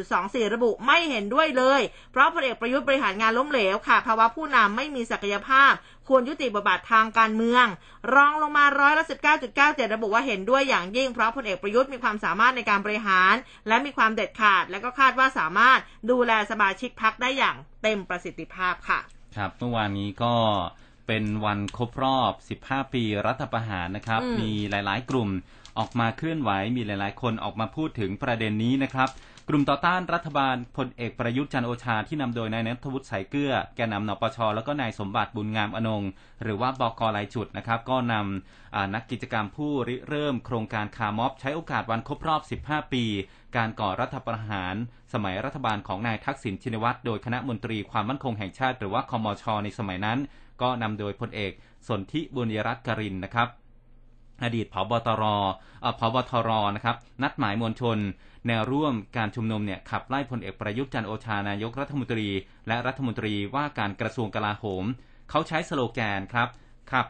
Speaker 1: 58.24 ระบุไม่เห็นด้วยเลย เพราะพลเอกประยุทธ์บริหารงานล้มเหลวค่ะภาวะผู้นำไม่มีศักยภาพ ควรยุติบทบาททางการเมือง รองลงมาร้อยละ19.97ระบุว่าเห็นด้วยอย่างยิ่งเพราะพลเอกประยุทธ์มีความสามารถในการบริหาร และมีความเด็ดขาด และก็คาดว่าสามารถดูแลสมาชิกพักได้อย่างเต็มประสิทธิภาพค่ะ
Speaker 2: ครับเมื่อวานนี้ก็เป็นวันครบรอบ 15 ปีรัฐประหารนะครับ
Speaker 1: อืม
Speaker 2: มีหลาย ๆ กลุ่มออกมาเคลื่อนไหว มีหลาย ๆ คนออกมาพูดถึงประเด็นนี้นะครับ กลุ่มต่อต้านรัฐบาลพลเอกประยุทธ์จันโอชาที่นำโดยนายนัทวุฒิสายเกลือแกนนำนปชแล้วก็นายสมบัติบุญงามอนงหรือว่าบกลายจุดนะครับ ก็นำอ่านักกิจกรรมผู้ริเริ่มโครงการคาร์ม็อบ ใช้โอกาสวันครบรอบ 15 ปี การก่อรัฐประหาร สมัยรัฐบาลของนายทักษิณชินวัตรโดยคณะมนตรีความมั่นคงแห่งชาติหรือว่าคอมชในสมัยนั้น ก็นำโดยพลเอกสนธิบุญยรัตน์กรินนะครับอดีตผบตรผบทรนะครับ นัดหมายมวลชน แนวร่วมการชุมนุมเนี่ยขับไล่พลเอกประยุทธ์จันทร์โอชานายกรัฐมนตรี และรัฐมนตรีว่าการกระทรวงกลาโหม เขาใช้สโลแกนครับขับ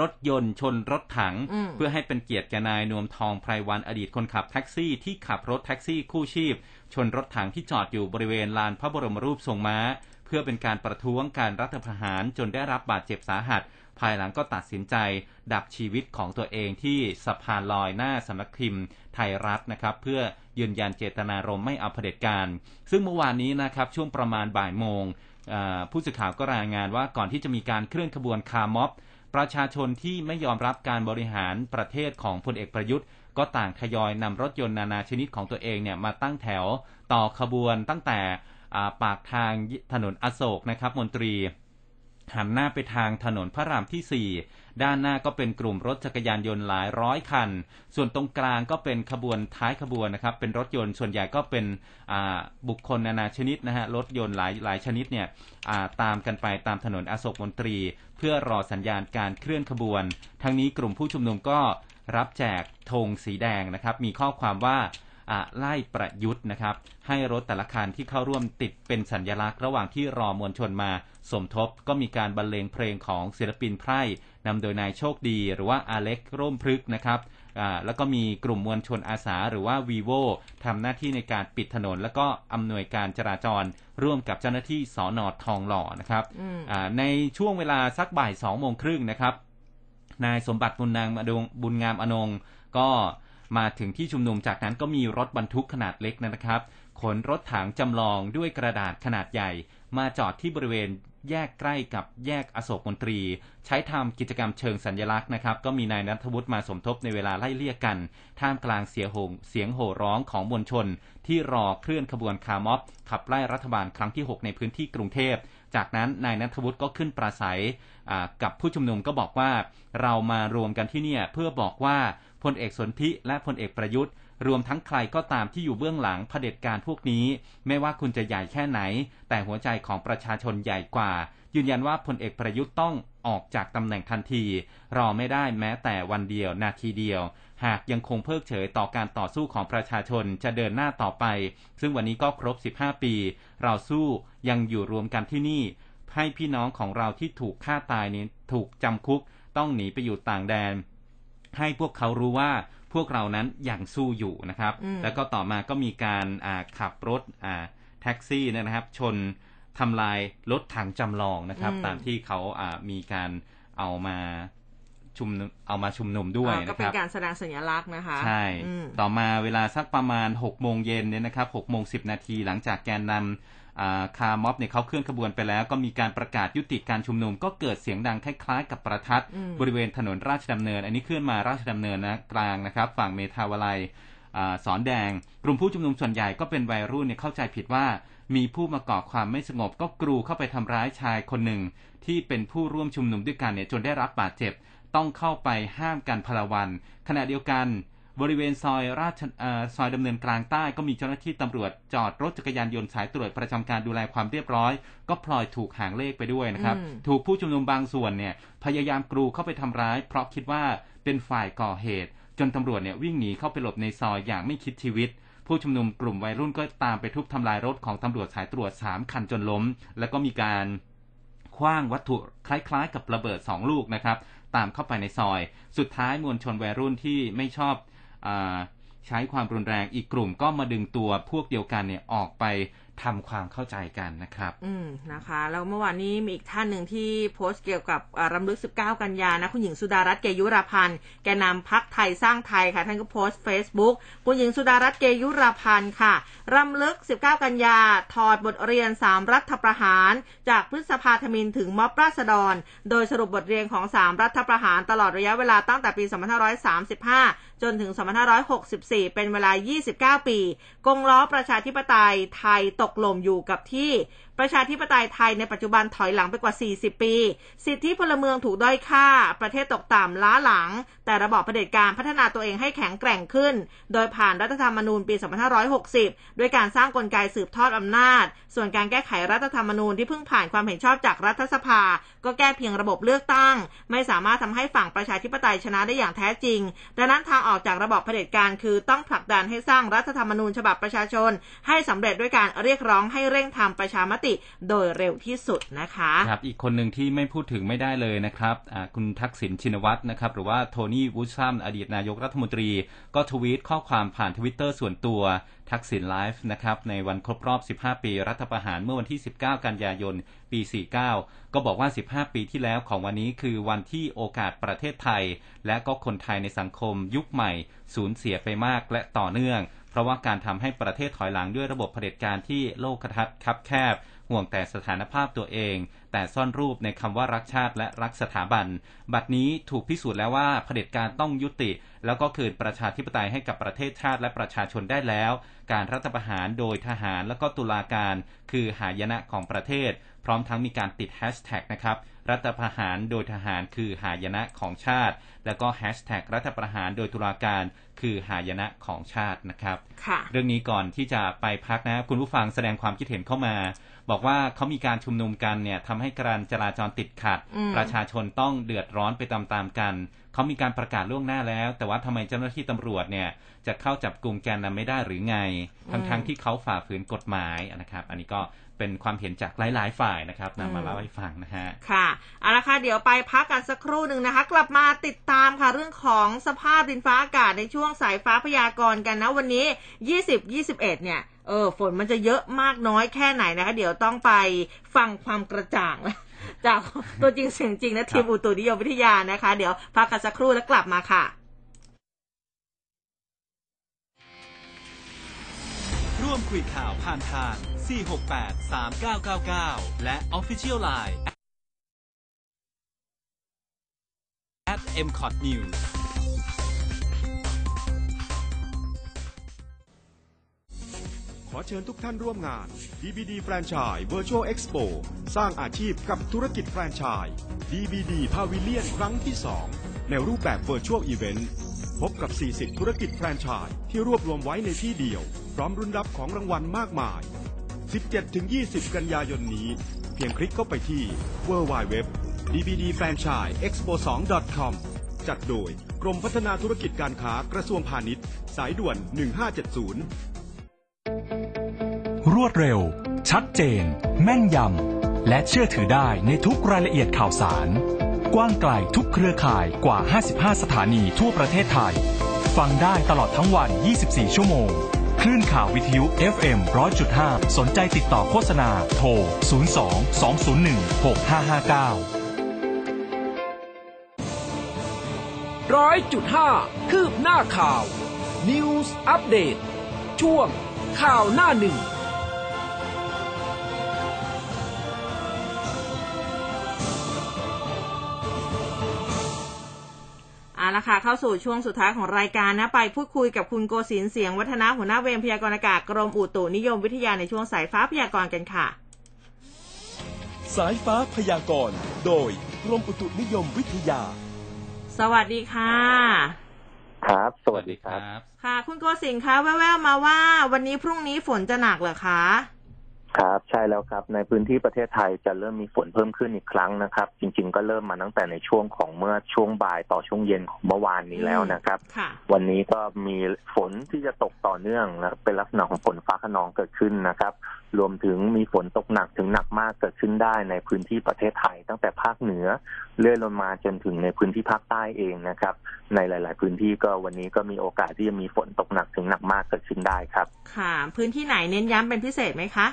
Speaker 2: รถยนต์ชนรถถัง
Speaker 1: อืม
Speaker 2: เพื่อให้เป็นเกียรติแก่นายนวมทองไพรวันอดีตคนขับแท็กซี่ที่ขับรถแท็กซี่คู่ชีพ ชนรถถังที่จอดอยู่บริเวณลานพระบรมรูปทรงม้า เพื่อเป็นการประท้วงการรัฐประหารจนได้รับบาดเจ็บสาหัส ภายหลังก็ตัดสินใจ ดับชีวิตของตัวเองที่สะพานลอยหน้าสำนักพิมพ์ ไทยรัฐนะครับ เพื่อยืนยันเจตนารมณ์ไม่เอาเผด็จการ ซึ่งเมื่อวานนี้นะครับช่วงประมาณบ่ายโมงผู้สื่อข่าวก็รายงานว่าก่อนที่จะมีการเคลื่อนขบวนคาร์ม็อบประชาชนที่ไม่ยอมรับการบริหารประเทศของพลเอกประยุทธ์ ก็ต่างทยอยนำรถยนต์นานาชนิดของตัวเองเนี่ยมาตั้งแถวต่อขบวนตั้งแต่ ปากทางถนนอโศกนะครับมนตรี หันหน้าไปทางถนนพระรามที่ 4 ด้านหน้าก็เป็นกลุ่มรถจักรยานยนต์หลายร้อยคัน ส่วนตรงกลางก็เป็นขบวนท้ายขบวนนะครับ เป็นรถยนต์ส่วนใหญ่ก็เป็นบุคคลนานาชนิดนะฮะรถยนต์หลายหลายชนิดเนี่ยาตามกันไปตามถนนอโศกมนตรี เพื่อรอสัญญาณการเคลื่อนขบวน ทั้งนี้กลุ่มผู้ชุมนุมก็รับแจกธงสีแดงนะครับ มีข้อความว่า ไล่ประยุทธ์นะครับ ให้รถแต่ละคันที่เข้าร่วมติดเป็นสัญญลักษณ์ระหว่างที่รอมวลชนมา สมทบก็มีการบรรเลงเพลงของศิลปินไพร่นำโดยนายโชคดีหรือว่าอาเล็กร่มพฤกษ์นะครับอ่าแล้วก็มีกลุ่มมวลชนอาสาหรือว่าวีโวทำหน้าที่ในการปิดถนน แล้วก็อำนวยการจราจรร่วมกับเจ้าหน้าที่สอนอทองหล่อนะครับ
Speaker 1: อืม
Speaker 2: อ่าในช่วงเวลาสักบ่ายสองโมงครึ่งนะครับ นายสมบัติบุญนางอดงบุญงามอนงค์ก็ มาถึงที่ชุมนุมจากนั้นก็มีรถบรรทุกขนาดเล็กนะครับ ขนรถถังจำลองด้วยกระดาษขนาดใหญ่ มาจอดที่บริเวณแยกใกล้กับแยกอโศกมนตรี ใช้ทำกิจกรรมเชิงสัญญลักษณ์นะครับ ก็มีนายนัทวุฒิมาสมทบในเวลาไล่เลี่ยกัน ท่ามกลางเสียงโหเสียงโห่ร้องของมวลชน ที่รอเคลื่อนขบวนคาร์ม็อบ ขับไล่รัฐบาลครั้งที่ 6 ในพื้นที่กรุงเทพ จากนั้นนายนัทวุฒิก็ขึ้นปราศัยกับผู้ชุมนุมก็บอกว่า เรามารวมกันที่นี่เพื่อบอกว่า พลเอกสนธิและพลเอกประยุทธ์ รวมทั้งใครก็ตามที่อยู่เบื้องหลังเผด็จการพวกนี้ ไม่ว่าคุณจะใหญ่แค่ไหน แต่หัวใจของประชาชนใหญ่กว่า ยืนยันว่าพลเอกประยุทธ์ต้องออกจากตำแหน่งทันที รอไม่ได้แม้แต่วันเดียวนาทีเดียว หากยังคงเพิกเฉยต่อการต่อสู้ของประชาชนจะเดินหน้าต่อไป ซึ่งวันนี้ก็ครบ 15 ปี เราสู้ยังอยู่รวมกันที่นี่ ให้พี่น้องของเราที่ถูกฆ่าตายนี้ถูกจำคุกต้องหนีไปอยู่ต่างแดน ให้พวกเขารู้ว่าพวกเรานั้นยังสู้อยู่นะครับ
Speaker 1: อืม
Speaker 2: แล้วก็ต่อมาก็มีการอ่าขับรถอ่าแท็กซี่เนยนะครับ ชนทำลายรถถังจำลองนะครับ
Speaker 1: อืม
Speaker 2: ตามที่เขาอ่ามีการเอามาชุมนุมเอามาชุมนุมด้วย
Speaker 1: อ่าก็
Speaker 2: นะค
Speaker 1: เป็น
Speaker 2: รับ
Speaker 1: การแสดงสัญลักษณ์นะคะ
Speaker 2: ใช่
Speaker 1: อืม
Speaker 2: ต่อมาเวลาสักประมาณ6โมงเย็นเนี่ยนะครับ6โมง10นาทีหลังจากแกนนำอ่า คาร์ม็อบเนี่ยเขาเคลื่อนขบวนไปแล้ว ก็มีการประกาศยุติการชุมนุม ก็เกิดเสียงดังคล้ายๆ กับประทัด
Speaker 1: อืม
Speaker 2: บริเวณถนนราชดำเนิน อันนี้เคลื่อนมาราชดำเนินนะกลางนะครับ ฝั่งเมธาวลัยอ่าศรแดง กลุ่มผู้ชุมนุมส่วนใหญ่ก็เป็นวัยรุ่นเนี่ยเข้าใจผิดว่ามีผู้มาก่อความไม่สงบก็กรูเข้าไปทำร้ายชายคนหนึ่ง ที่เป็นผู้ร่วมชุมนุมด้วยกันเนี่ยจนได้รับบาดเจ็บ ต้องเข้าไปห้ามกันพลวัน ขณะเดียวกัน บริเวณซอยราชเอ่อซอยดำเนินกลางใต้ก็มีเจ้าหน้าที่ตำรวจจอดรถจักรยานยนต์สายตรวจประจำการดูแลความเรียบร้อย ก็พลอยถูกหางเลขไปด้วยนะครับ
Speaker 1: อืม
Speaker 2: ถูกผู้ชุมนุมบางส่วนเนี่ยพยายามกรูเข้าไปทำร้าย เพราะคิดว่าเป็นฝ่ายก่อเหตุ จนตำรวจเนี่ยวิ่งหนีเข้าไปหลบในซอยอย่างไม่คิดชีวิต ผู้ชุมนุมกลุ่มวัยรุ่นก็ตามไปทุบทำลายรถของตำรวจสายตรวจสามคันจนล้ม แล้วก็มีการคว้างวัตถุคล้ายๆ กับระเบิดสองลูกนะครับ ตามเข้าไปในซอย สุดท้ายมวลชนวัยรุ่นที่ไม่ชอบอา ใช้ความรุนแรงอีกกลุ่มก็มาดึงตัวพวกเดียวกันเนี่ยออกไปทำความเข้าใจกันนะครับ
Speaker 1: อืมนะคะ แล้วเมื่อวานนี้มีอีกท่านหนึ่งที่โพสต์เกี่ยวกับรำลึก 19 กันยานะ คุณหญิงสุดารัตน์เกยุราพันธ์ แกนนำพักไทยสร้างไทยค่ะ ท่านก็โพสต์ Facebook คุณหญิงสุดารัตน์เกยุราพันธ์ค่ะรำลึก 19 กันยา ถอดบทเรียน 3 รัฐประหาร จากพฤษภาธมินถึงม็อบราษฎร โดยสรุปบทเรียนของ 3 รัฐประหารตลอดระยะเวลาตั้งแต่ปี 2535 จนถึง 2564 เป็นเวลา 29 ปี กงล้อประชาธิปไตยไทยตกหล่มอยู่กับที่ ประชาธิปไตยไทยในปัจจุบันถอยหลังไปกว่า 40 ปี สิทธิพลเมืองถูกด้อยค่า ประเทศตกต่ำล้าหลัง แต่ระบอบเผด็จการพัฒนาตัวเองให้แข็งแกร่งขึ้น โดยผ่านรัฐธรรมนูญปี 2560 ด้วยการสร้างกลไกสืบทอดอำนาจ ส่วนการแก้ไขรัฐธรรมนูญที่เพิ่งผ่านความเห็นชอบจากรัฐสภา ก็แก้เพียงระบบเลือกตั้ง ไม่สามารถทำให้ฝั่งประชาธิปไตยชนะได้อย่างแท้จริง ดังนั้นทางออกจากระบอบเผด็จการคือต้องผลักดันให้สร้างรัฐธรรมนูญฉบับประชาชน ให้สำเร็จด้วยการเรียกร้องให้เร่งทำประชามติโดยเร็วที่สุดนะคะ
Speaker 2: ครับอีกคนหนึ่งที่ไม่พูดถึงไม่ได้เลยนะครับคุณทักษิณชินวัตรนะครับหรือว่าโทนี่วูดซัมอดีตนายกรัฐมนตรี ก็ทวีตข้อความผ่านทวิตเตอร์ส่วนตัวทักษิณไลฟ์นะครับในวันครบรอบ 15 ปีรัฐประหารเมื่อวันที่ 19 กันยายน ปี 49 ก็บอกว่า 15 ปีที่แล้วของวันนี้คือวันที่โอกาสประเทศไทย และก็คนไทยในสังคมยุคใหม่สูญเสียไปมากและต่อเนื่อง เพราะว่าการทำให้ประเทศถอยหลังด้วยระบบเผด็จการที่โลกทัศน์คับแคบ ห่วงแต่สถานภาพตัวเอง แต่ซ่อนรูปในคำว่ารักชาติและรักสถาบัน บัดนี้ถูกพิสูจน์แล้วว่าเผด็จการต้องยุติ แล้วก็คืนประชาธิปไตยให้กับประเทศชาติและประชาชนได้แล้ว การรัฐประหารโดยทหารและก็ตุลาการ คือหายนะของประเทศ พร้อมทั้งมีการติดแฮชแท็กนะครับรัฐประหารโดยทหารคือหายนะของชาติ แล้วก็แฮชแท็กรัฐประหารโดยตุลาการคือหายนะของชาตินะครับ
Speaker 1: ค่ะ
Speaker 2: เรื่องนี้ก่อนที่จะไปพักนะครับคุณผู้ฟังแสดงความคิดเห็นเข้ามา บอกว่าเขามีการชุมนุมกันเนี่ยทำให้การจราจรติดขัด
Speaker 1: อืม
Speaker 2: ประชาชนต้องเดือดร้อนไปตามๆกัน เขามีการประกาศล่วงหน้าแล้ว แต่ว่าทำไมเจ้าหน้าที่ตำรวจเนี่ยจะเข้าจับกลุ่มแกนนำไม่ได้หรือไง ทั้งๆที่เขาฝ่าฝืนกฎหมายนะครับ อันนี้ก็เป็นความเห็นจากหลาย ๆ ฝ่ายนะครับนำมาเล่าให้ฟังนะฮะ
Speaker 1: ค่ะเอาละค่ะเดี๋ยวไปพักกันสักครู่หนึ่งนะคะ กลับมาติดตามค่ะเรื่องของสภาพดินฟ้าอากาศในช่วงสายฟ้าพยากรณ์กันนะวันนี้ 20-21 เนี่ยเออฝนมันจะเยอะมากน้อยแค่ไหนนะคะ เดี๋ยวต้องไปฟังความกระจ่าง จากตัวจริงเสียงจริงนะทีมอุตุนิยมวิทยานะคะ เดี๋ยวพักกันสักครู่แล้วกลับมาค่ะ
Speaker 3: ร่วมคุยข่าวผ่านทาง 468 3999 และ Official Line at mcot news
Speaker 4: อเชิญทุกท่านร่วมงาน DBD Franchise Virtual Expo สร้างอาชีพกับธุรกิจแฟรนไชส์ DBD Pavilion ครั้งที่ 2 ในรูปแบบ Virtual Event พบกับ 40 ธุรกิจแฟรนไชส์ที่รวบรวมไว้ในที่เดียว พร้อมรุนรับของรางวัลมากมาย 17-20 กันยายนนี้ เพียงคลิกเข้าไปที่ www dbdfranchiseexpo2.com จัดโดยกรมพัฒนาธุรกิจการค้ากระทรวงพาณิชย์ สายด่วน 1570
Speaker 5: รวดเร็ว ชัดเจน แม่นยำ และเชื่อถือได้ในทุกรายละเอียดข่าวสาร กว้างไกลทุกเครือข่ายกว่า 55 สถานีทั่วประเทศไทย ฟังได้ตลอดทั้งวัน 24 ชั่วโมง คลื่นข่าววิทยุ FM 100.5 สนใจติดต่อโฆษณา โทร 02 201 6559
Speaker 6: ร้อยจุดห้าคืบหน้าข่าว News อัปเดตช่วง ข่าวหน้าหนึ่ง
Speaker 1: เอาละค่ะเข้าสู่ช่วงสุดท้ายของรายการนะไปพูดคุยกับคุณโกศินทร์เสียงวัฒนะหัวหน้าเวรพยากรณ์อากาศกรมอุตุนิยมวิทยาในช่วงสายฟ้าพยากรณ์กันค่ะ
Speaker 7: สายฟ้าพยากรณ์โดยกรมอุตุนิยมวิทยา
Speaker 1: สวัสดีค่ะ
Speaker 8: ครับ สวัสดีครับ
Speaker 1: ค่ะ คุณโกศินทร์คะแว่วๆมาว่าวันนี้พรุ่งนี้ฝนจะหนักเหรอคะ
Speaker 8: ครับใช่แล้วครับ ในพื้นที่ประเทศไทยจะเริ่มมีฝนเพิ่มขึ้นอีกครั้งนะครับ จริง ๆ ก็เริ่มมาตั้งแต่ในช่วงของเมื่อช่วงบ่ายต่อช่วงเย็นของเมื่อวานนี้แล้วนะครับ
Speaker 1: ค่ะ
Speaker 8: วันนี้ก็มีฝนที่จะตกต่อเนื่องนะเป็นลักษณะของฝนฟ้าขนองเกิดขึ้นนะครับ รวมถึงมีฝนตกหนักถึงหนักมากเกิดขึ้นได้ในพื้นที่ประเทศไทย ตั้งแต่ภาคเหนือเลื่อนลงมาจนถึงในพื้นที่ภาคใต้เองนะครับ ในหลาย ๆ พื้นที่ก็วันนี้ก็มีโอกาสที่จะมีฝนตกหนักถึงหนักมากเกิดขึ้นได้ครับ
Speaker 1: ค่ะ พื้นที่ไหนเน้นย้ำเป็นพิเศษไหมคะ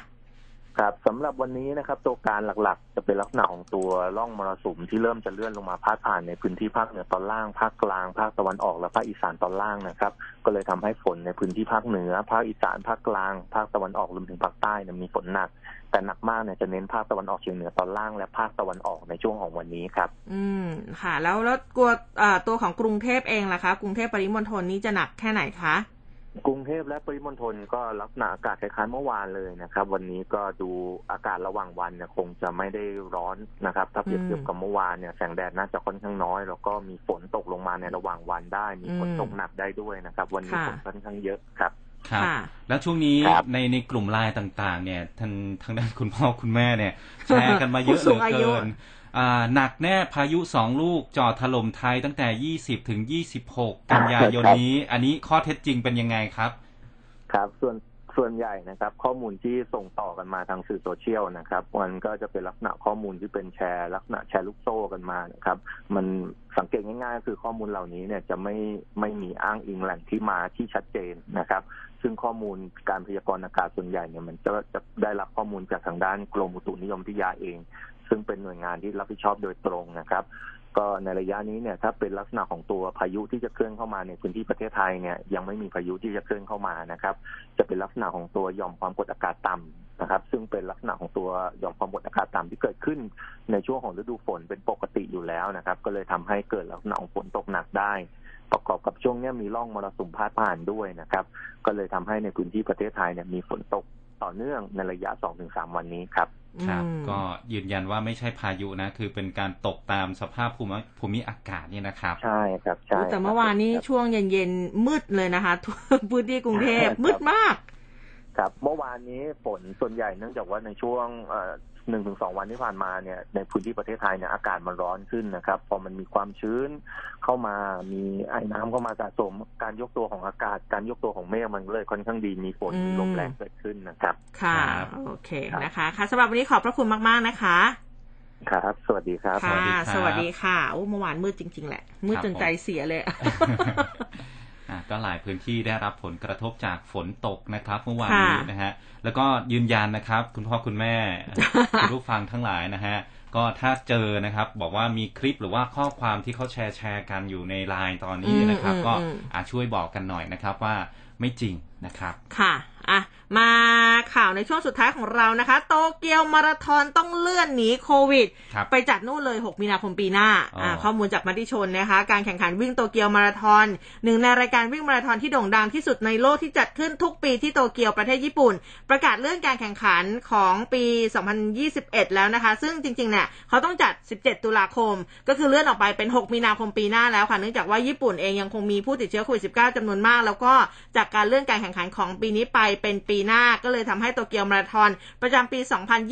Speaker 8: ครับสำหรับวันนี้นะครับ ตัวการหลักๆ จะเป็นลักษณะของตัวร่องมรสุมที่เริ่มจะเลื่อนลงมาพาดผ่านในพื้นที่ภาคเหนือตอนล่างภาคกลางภาคตะวันออกและภาคอีสานตอนล่างนะครับ ก็เลยทำให้ฝนในพื้นที่ภาคเหนือ ภาคอีสานภาคกลาง ภาคตะวันออกรวมถึงภาคใต้มีฝนหนัก แต่หนักมากเนี่ยจะเน้นภาคตะวันออกเฉียงเหนือตอนล่างและภาคตะวันออกในช่วงของวันนี้ครับ
Speaker 1: อืมค่ะ แล้วแล้วกลัวอ่อตัวของกรุงเทพเองล่ะคะ กรุงเทพปริมณฑลนี้จะหนักแค่ไหนคะ
Speaker 8: กรุงเทพและปริมณฑลก็ลักษณะอากาศคล้ายๆเมื่อวานเลยนะครับ วันนี้ก็ดูอากาศระหว่างวันเนี่ยคงจะไม่ได้ร้อนนะครับ ถ้าเปรียบเทียบกับเมื่อวานเนี่ยแสงแดดน่าจะค่อนข้างน้อย แล้วก็มีฝนตกลงมาในระหว่างวันได้ มีฝน
Speaker 1: อืม
Speaker 8: ตกหนักได้ด้วยนะครับ วันนี้
Speaker 1: ค่ะ
Speaker 8: ฝนค่อนข้างเยอะครับ
Speaker 2: ครับ
Speaker 1: ค่ะ
Speaker 2: แล้วช่วงนี้
Speaker 8: ครับ
Speaker 2: ในในกลุ่มไลน์ต่าง ๆ เนี่ยทางทางด้านคุณพ่อคุณแม่เนี่ยแชร์กันมาเยอะ
Speaker 1: ผู้
Speaker 2: เห
Speaker 1: สู
Speaker 2: ลื
Speaker 1: ง
Speaker 2: อ
Speaker 1: อายุ
Speaker 2: เกินอ่า หนักแน่พายุสองลูกจอดถล่มไทยตั้งแต่20ถึง26กันยายนนี้ อันนี้ข้อเท็จจริงเป็นยังไงครับ
Speaker 8: ครับ ส่วนส่วนใหญ่นะครับ ข้อมูลที่ส่งต่อกันมาทางสื่อโซเชียลนะครับ มันก็จะเป็นลักษณะข้อมูลที่เป็นแชร์ลักษณะแชร์ลูกโซ่กันมานะครับ มันสังเกตง่ายๆก็คือข้อมูลเหล่านี้เนี่ยจะไม่ไม่มีอ้างอิงแหล่งที่มาที่ชัดเจนนะครับ ซึ่งข้อมูลการพยากรณ์อากาศส่วนใหญ่เนี่ยมันจะจะได้รับข้อมูลจากทางด้านกรมอุตุนิยมวิทยาเอง ซึ่งเป็นหน่วยงานที่รับผิดชอบโดยตรงนะครับ ก็ในระยะนี้เนี่ยถ้าเป็นลักษณะของตัวพายุที่จะเคลื่อนเข้ามาในพื้นที่ประเทศไทยเนี่ยยังไม่มีพายุที่จะเคลื่อนเข้ามานะครับ จะเป็นลักษณะของตัวหย่อมความกดอากาศต่ำนะครับ ซึ่งเป็นลักษณะของตัวหย่อมความกดอากาศต่ำที่เกิดขึ้นในช่วงของฤดูฝนเป็นปกติอยู่แล้วนะครับ ก็เลยทำให้เกิดลักษณะของฝนตกหนักได้ประกอบกับช่วงนี้มีร่องมรสุมพาดผ่านด้วยนะครับ ก็เลยทำให้ในพื้นที่ประเทศไทยเนี่ยมีฝนตกต่อเนื่องในระยะ 2-3 วันนี้ครับ
Speaker 2: ครับ
Speaker 1: อืม
Speaker 2: ก็ยืนยันว่าไม่ใช่พายุนะ คือเป็นการตกตามสภาพภูมิภูมิอากาศนี่นะครับ
Speaker 8: ใช่ครับใช่
Speaker 1: แต่เมื่อวานนี้
Speaker 8: ครับ
Speaker 1: ช่วงเย็นๆมืดเลยนะคะทั่วพื้นที่กรุงเทพ
Speaker 8: ครับ
Speaker 1: มืดมาก
Speaker 8: ครับเมื่อวานนี้ฝนส่วนใหญ่เนื่องจากว่าในช่วง หนึ่งถึงสองวันที่ผ่านมาเนี่ยในพื้นที่ประเทศไทยเนี่ยอากาศมันร้อนขึ้นนะครับ พอมันมีความชื้นเข้ามามีไอ้น้ำเข้ามาสะสม การยกตัวของอากาศ การยกตัวของเมฆมันเลยค่อนข้างดีมีฝน
Speaker 1: อืม
Speaker 8: มีลมแรงเกิดขึ้นนะครับ
Speaker 1: ค่ะ
Speaker 2: ครับ
Speaker 1: โอเค
Speaker 8: ครับ
Speaker 1: นะคะค่ะสำหรับวันนี้ขอบพระคุณมาก ๆ นะคะ
Speaker 8: ครับ สวัสดีครับ
Speaker 1: ค่ะ
Speaker 2: สวัสดีครับ
Speaker 1: สวัสดีค่ะโอ้เมื่อวานมืดจริง ๆ แหละ มืด
Speaker 2: ครับ
Speaker 1: จน
Speaker 2: ผม
Speaker 1: ใจเสียเลย
Speaker 2: อะ ก็หลายพื้นที่ได้รับผลกระทบจากฝนตกนะครับเมื่อวาน
Speaker 1: ค่ะ
Speaker 2: นี้นะฮะแล้วก็ยืนยันนะครับ คุณพ่อคุณแม่คุณผู้ฟังทั้งหลายนะฮะก็ถ้าเจอนะครับ บอกว่ามีคลิปหรือว่าข้อความที่เขาแชร์แชร์กันอยู่ในไลน์ตอนนี้นะครับ
Speaker 1: อืม
Speaker 2: ก็
Speaker 1: อืม
Speaker 2: อาช่วยบอกกันหน่อยนะครับว่าไม่จริงนะครับ
Speaker 1: ค่ะ อะมาข่าวในช่วงสุดท้ายของเรานะคะ โตเกียวมาราธอนต้องเลื่อนหนีโควิด
Speaker 2: ครับ
Speaker 1: ไปจัดนู่นเลย 6 มีนาคมปีหน้า
Speaker 2: อ๋ออ่
Speaker 1: อ่าข้อมูลจากมติชนนะคะ การแข่งขันวิ่งโตเกียวมาราธอนหนึ่งในรายการวิ่งมาราธอนที่โด่งดังที่สุดในโลกที่จัดขึ้นทุกปีที่โตเกียวประเทศญี่ปุ่น ประกาศเลื่อนการแข่งขันของปี 2021 แล้วนะคะ ซึ่งจริงๆเนี่ยเขาต้องจัด 17 ตุลาคม ก็คือเลื่อนออกไปเป็น 6 มีนาคมปีหน้าแล้วค่ะเนื่องจากว่าญี่ปุ่นเองยังคงมีผู้ติดเชื้อโควิด -19 จำนวนมาก แล้วก็จากการเลื่อนการแข่งขันของปีนี้ไปเป็นปีหน้าก็เลยทำให้โตเกียวมาราธอนประจำปี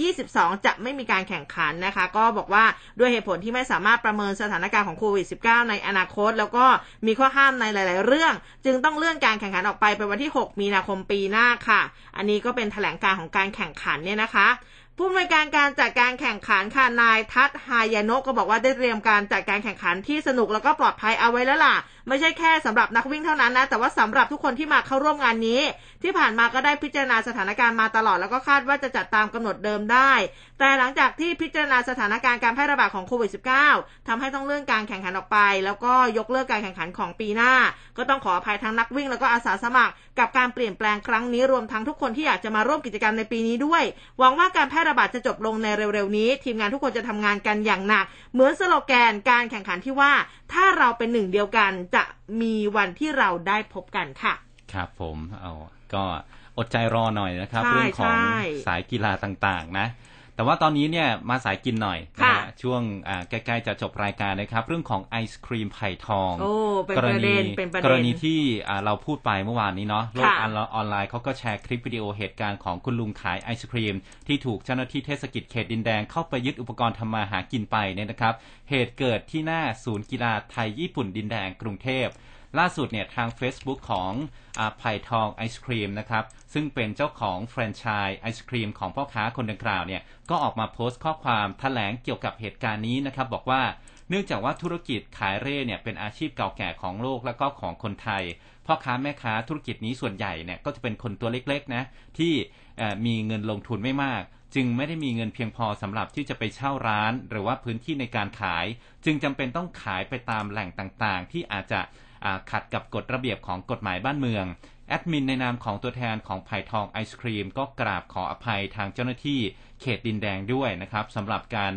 Speaker 1: 2022 จะไม่มีการแข่งขันนะคะ ก็บอกว่าด้วยเหตุผลที่ไม่สามารถประเมินสถานการณ์ของโควิด -19 ในอนาคต แล้วก็มีข้อห้ามในหลาย ๆ เรื่อง จึงต้องเลื่อนการแข่งขันออกไปเป็นวันที่ 6 มีนาคมปีหน้าค่ะ อันนี้ก็เป็นแถลงการของการแข่งขันเนี่ยนะคะผู้อำนวยการการจัดการแข่งขันค่ะนายทัศฮายาโนะก็บอกว่าได้เตรียมการจัดการแข่งขันที่สนุกแล้วก็ปลอดภัยเอาไว้แล้วล่ะไม่ใช่แค่สำหรับนักวิ่งเท่านั้นนะแต่ว่าสำหรับทุกคนที่มาเข้าร่วมงานนี้ ที่ผ่านมาก็ได้พิจารณาสถานการณ์มาตลอดแล้วก็คาดว่าจะจัดตามกำหนดเดิมได้ แต่หลังจากที่พิจารณาสถานการณ์การแพร่ระบาดของโควิด -19 ทำให้ต้องเลื่อนการแข่งขันออกไป แล้วก็ยกเลิกการแข่งขันของปีหน้า ก็ต้องขออภัยทั้งนักวิ่งแล้วก็อาสาสมัคร กับการเปลี่ยนแปลงครั้งนี้รวมทั้งทุกคนที่อยากจะมาร่วมกิจกรรมในปีนี้ด้วย หวังว่าการแพร่ระบาดจะจบลงในเร็วๆนี้ ทีมงานทุกคนจะทำงานกันอย่างหนัก เหมือนสโลแกนการแข่งขันที่ว่า ถ้าเราเป็นหนึ่งเดียวกันจะมีวันที่เราได้พบกันค่ะ
Speaker 2: ครับผมเอาก็อดใจรอหน่อยนะครับ
Speaker 1: ใช่
Speaker 2: เรื่องของ
Speaker 1: ใช่
Speaker 2: สายกีฬาต่างๆ นะ แต่ว่าตอนนี้เนี่ยมาสายกินหน่อยนะ
Speaker 1: ค่ะ
Speaker 2: ฮะช่วงอ่าใกล้ๆจะจบรายการนะครับ เรื่องของไอศครีมไผ่ทอง
Speaker 1: โอ้เป็นประเด็นเป็นประเด็น
Speaker 2: กรณีที่อ่าเราพูดไปเมื่อวานนี้เนาะโลก
Speaker 1: ค่ะ
Speaker 2: ออนออนไลน์เขาก็แชร์คลิปวิดีโอเหตุการณ์ของคุณลุงขายไอศครีม ที่ถูกเจ้าหน้าที่เทศกิจเขตดินแดงเข้าไปยึดอุปกรณ์ทำมาหากินไปเนี่ยนะครับ เหตุเกิดที่หน้าศูนย์กีฬาไทยญี่ปุ่นดินแดงกรุงเทพ ล่าสุดเนี่ยทาง Facebook ของอไผ่ทองไอศครีมนะครับซึ่งเป็นเจ้าของแฟรนไชส์ไอศครีมของพ่อค้าคนดังกล่าวเนี่ยก็ออกมาโพสต์ข้อความแถลงเกี่ยวกับเหตุการณ์นี้นะครับบอกว่าเนื่องจากว่าธุรกิจขายเร่เนี่ยเป็นอาชีพเก่าแก่ของโลกและก็ของคนไทยพ่อค้าแม่ค้าธุรกิจนี้ส่วนใหญ่เนี่ยก็จะเป็นคนตัวเล็กๆนะที่มีเงินลงทุนไม่มาก จึงไม่ได้มีเงินเพียงพอสำหรับที่จะไปเช่าร้าน หรือว่าพื้นที่ในการขาย จึงจำเป็นต้องขายไปตามแหล่งต่างๆ ที่อาจจะ ขัดกับกฎระเบียบของกฎหมายบ้านเมือง แอดมินในนามของตัวแทนของไผ่ทองไอศครีม ก็กราบขออภัยทางเจ้าหน้าที่เขตดินแดงด้วยนะครับสำหรับการ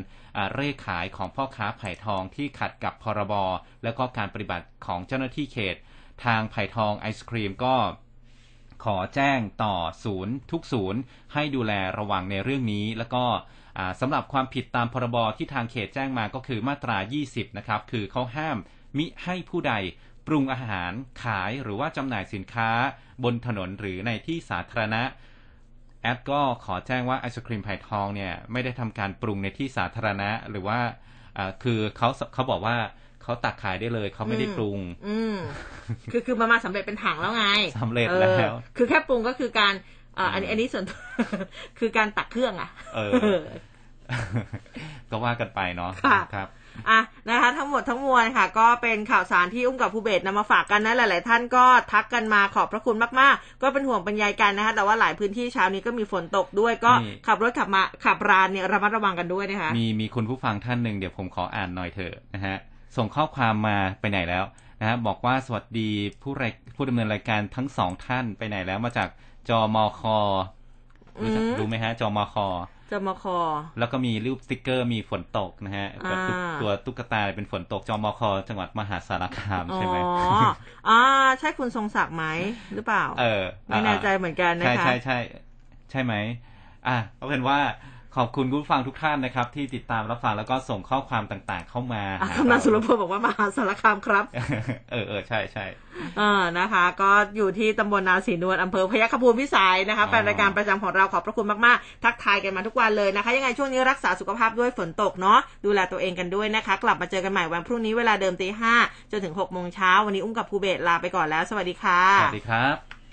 Speaker 2: เร่ขายของพ่อค้าไผ่ทองที่ขัดกับพรบแล้วก็การปฏิบัติของเจ้าหน้าที่เขต ทางไผ่ทองไอศครีมก็ขอแจ้งต่อศูนย์ทุกศูนย์ให้ดูแลระวังในเรื่องนี้ แล้วก็สำหรับความผิดตามพรบที่ทางเขตแจ้งมาก็คือมาตรา 20 นะครับ คือเขาห้ามมิให้ผู้ใด ปรุงอาหารขายหรือว่าจำหน่ายสินค้าบนถนนหรือในที่สาธารณะ แอดก็ขอแจ้งว่าไอศครีมไผ่ทองเนี่ยไม่ได้ทำการปรุงในที่สาธารณะ หรือว่าอ่าคือเขาเขาบอกว่าเขาตักขายได้เลยเขาไม่ได้ปรุง
Speaker 1: อืมคือคือมันมาสำเร็จเป็นถังแล้วไง
Speaker 2: สำเร็จ
Speaker 1: ออ
Speaker 2: แล้ว
Speaker 1: คือแค่ปรุงก็คือการเอ่ออันนี้อันนี้ส่วนคือการตักเครื่องอะ
Speaker 2: เออ ก็ว่ากันไปเนาะ
Speaker 1: ค่ะ
Speaker 2: ครับ
Speaker 1: อะนะคะทั้งหมดทั้งมวลค่ะ ก็เป็นข่าวสารที่อุ้มกับภูเบศนำมาฝากกันนะหลาย ๆ ท่านก็ทักกันมาขอบพระคุณมาก ๆ ก็เป็นห่วงเป็นใยกันนะคะแต่ว่าหลายพื้นที่เช้านี้ก็มีฝนตกด้วยก็
Speaker 2: นี่
Speaker 1: ขับรถขับมาขับรานเนี่ยระมัดระวังกันด้วยนะคะ
Speaker 2: มีมีคุณผู้ฟังท่านหนึ่งเดี๋ยวผมขออ่านหน่อยเถอะนะฮะส่งข้อความมาไปไหนแล้วนะฮะบอกว่าสวัสดีผู้รายผู้ดำเนินรายการทั้งสองท่านไปไหนแล้วมาจากจอมค รู้จัก
Speaker 1: อืม
Speaker 2: รู้ไหมฮะจอมค
Speaker 1: จะมาคอ
Speaker 2: แล้วก็มีรูปสติกเกอร์มีฝนตกนะฮะ
Speaker 1: อ่า
Speaker 2: ตัวตุ๊กตัวตุ๊กตาเป็นฝนตกจอมคจังหวัดมหาสารคาม
Speaker 1: อ๋อ
Speaker 2: ใช่ไหม
Speaker 1: อ่าใช่คุณทรงศักดิ์ไหมหรือเปล่า
Speaker 2: เออ
Speaker 1: ไม่แน่ใจเหมือนกันนะ
Speaker 2: ใช่
Speaker 1: คะ
Speaker 2: ใช่ใช่ใช่ไหมอะเอาเป็นว่า ขอบคุณคุณผู้ฟังทุกท่านนะครับ ที่ติดตามรับฟังแล้วก็ส่งข้อความต่าง ๆ เข้ามา
Speaker 1: อะ
Speaker 2: หา
Speaker 1: คำนันสุร
Speaker 2: เรา
Speaker 1: พลบอกว่ามหาสารคามครับ
Speaker 2: เออเออใช่ใช่
Speaker 1: เออนะคะ ก็อยู่ที่ตำบลนาศรีนวลอำเภอพยัคฆภูมิพิสัยนะคะ
Speaker 2: อ๋อ
Speaker 1: แฟนรายการประจำของเราขอบพระคุณมากๆ ทักทายกันมาทุกวันเลยนะคะ ยังไงช่วงนี้รักษาสุขภาพด้วยฝนตกเนาะดูแลตัวเองกันด้วยนะคะ กลับมาเจอกันใหม่วันพรุ่งนี้เวลาเดิมตีห้าจนถึงหกโมงเช้าวันนี้อุ้มกับภูเบศลาไปก่อนแล้ว สวัสดีค่ะ
Speaker 2: สวัสดีครับ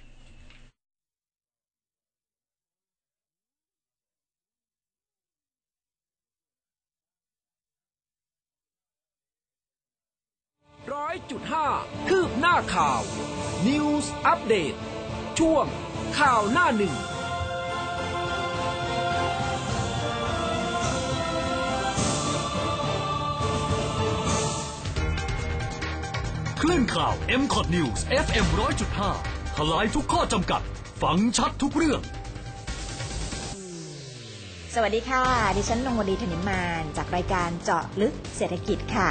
Speaker 6: ร้อยจุดห้าคืบหน้าข่าว News อัปเดตช่วงข่าวหน้าหนึ่ง
Speaker 7: คลื่นข่าว m c o t News FM 100.5ทลายทุกข้อจำกัด ฟังชัดทุกเรื่อง
Speaker 9: สวัสดีค่ะ ดิฉันนงวดีธนิมาน จากรายการเจาะลึกเศรษฐกิจค่ะ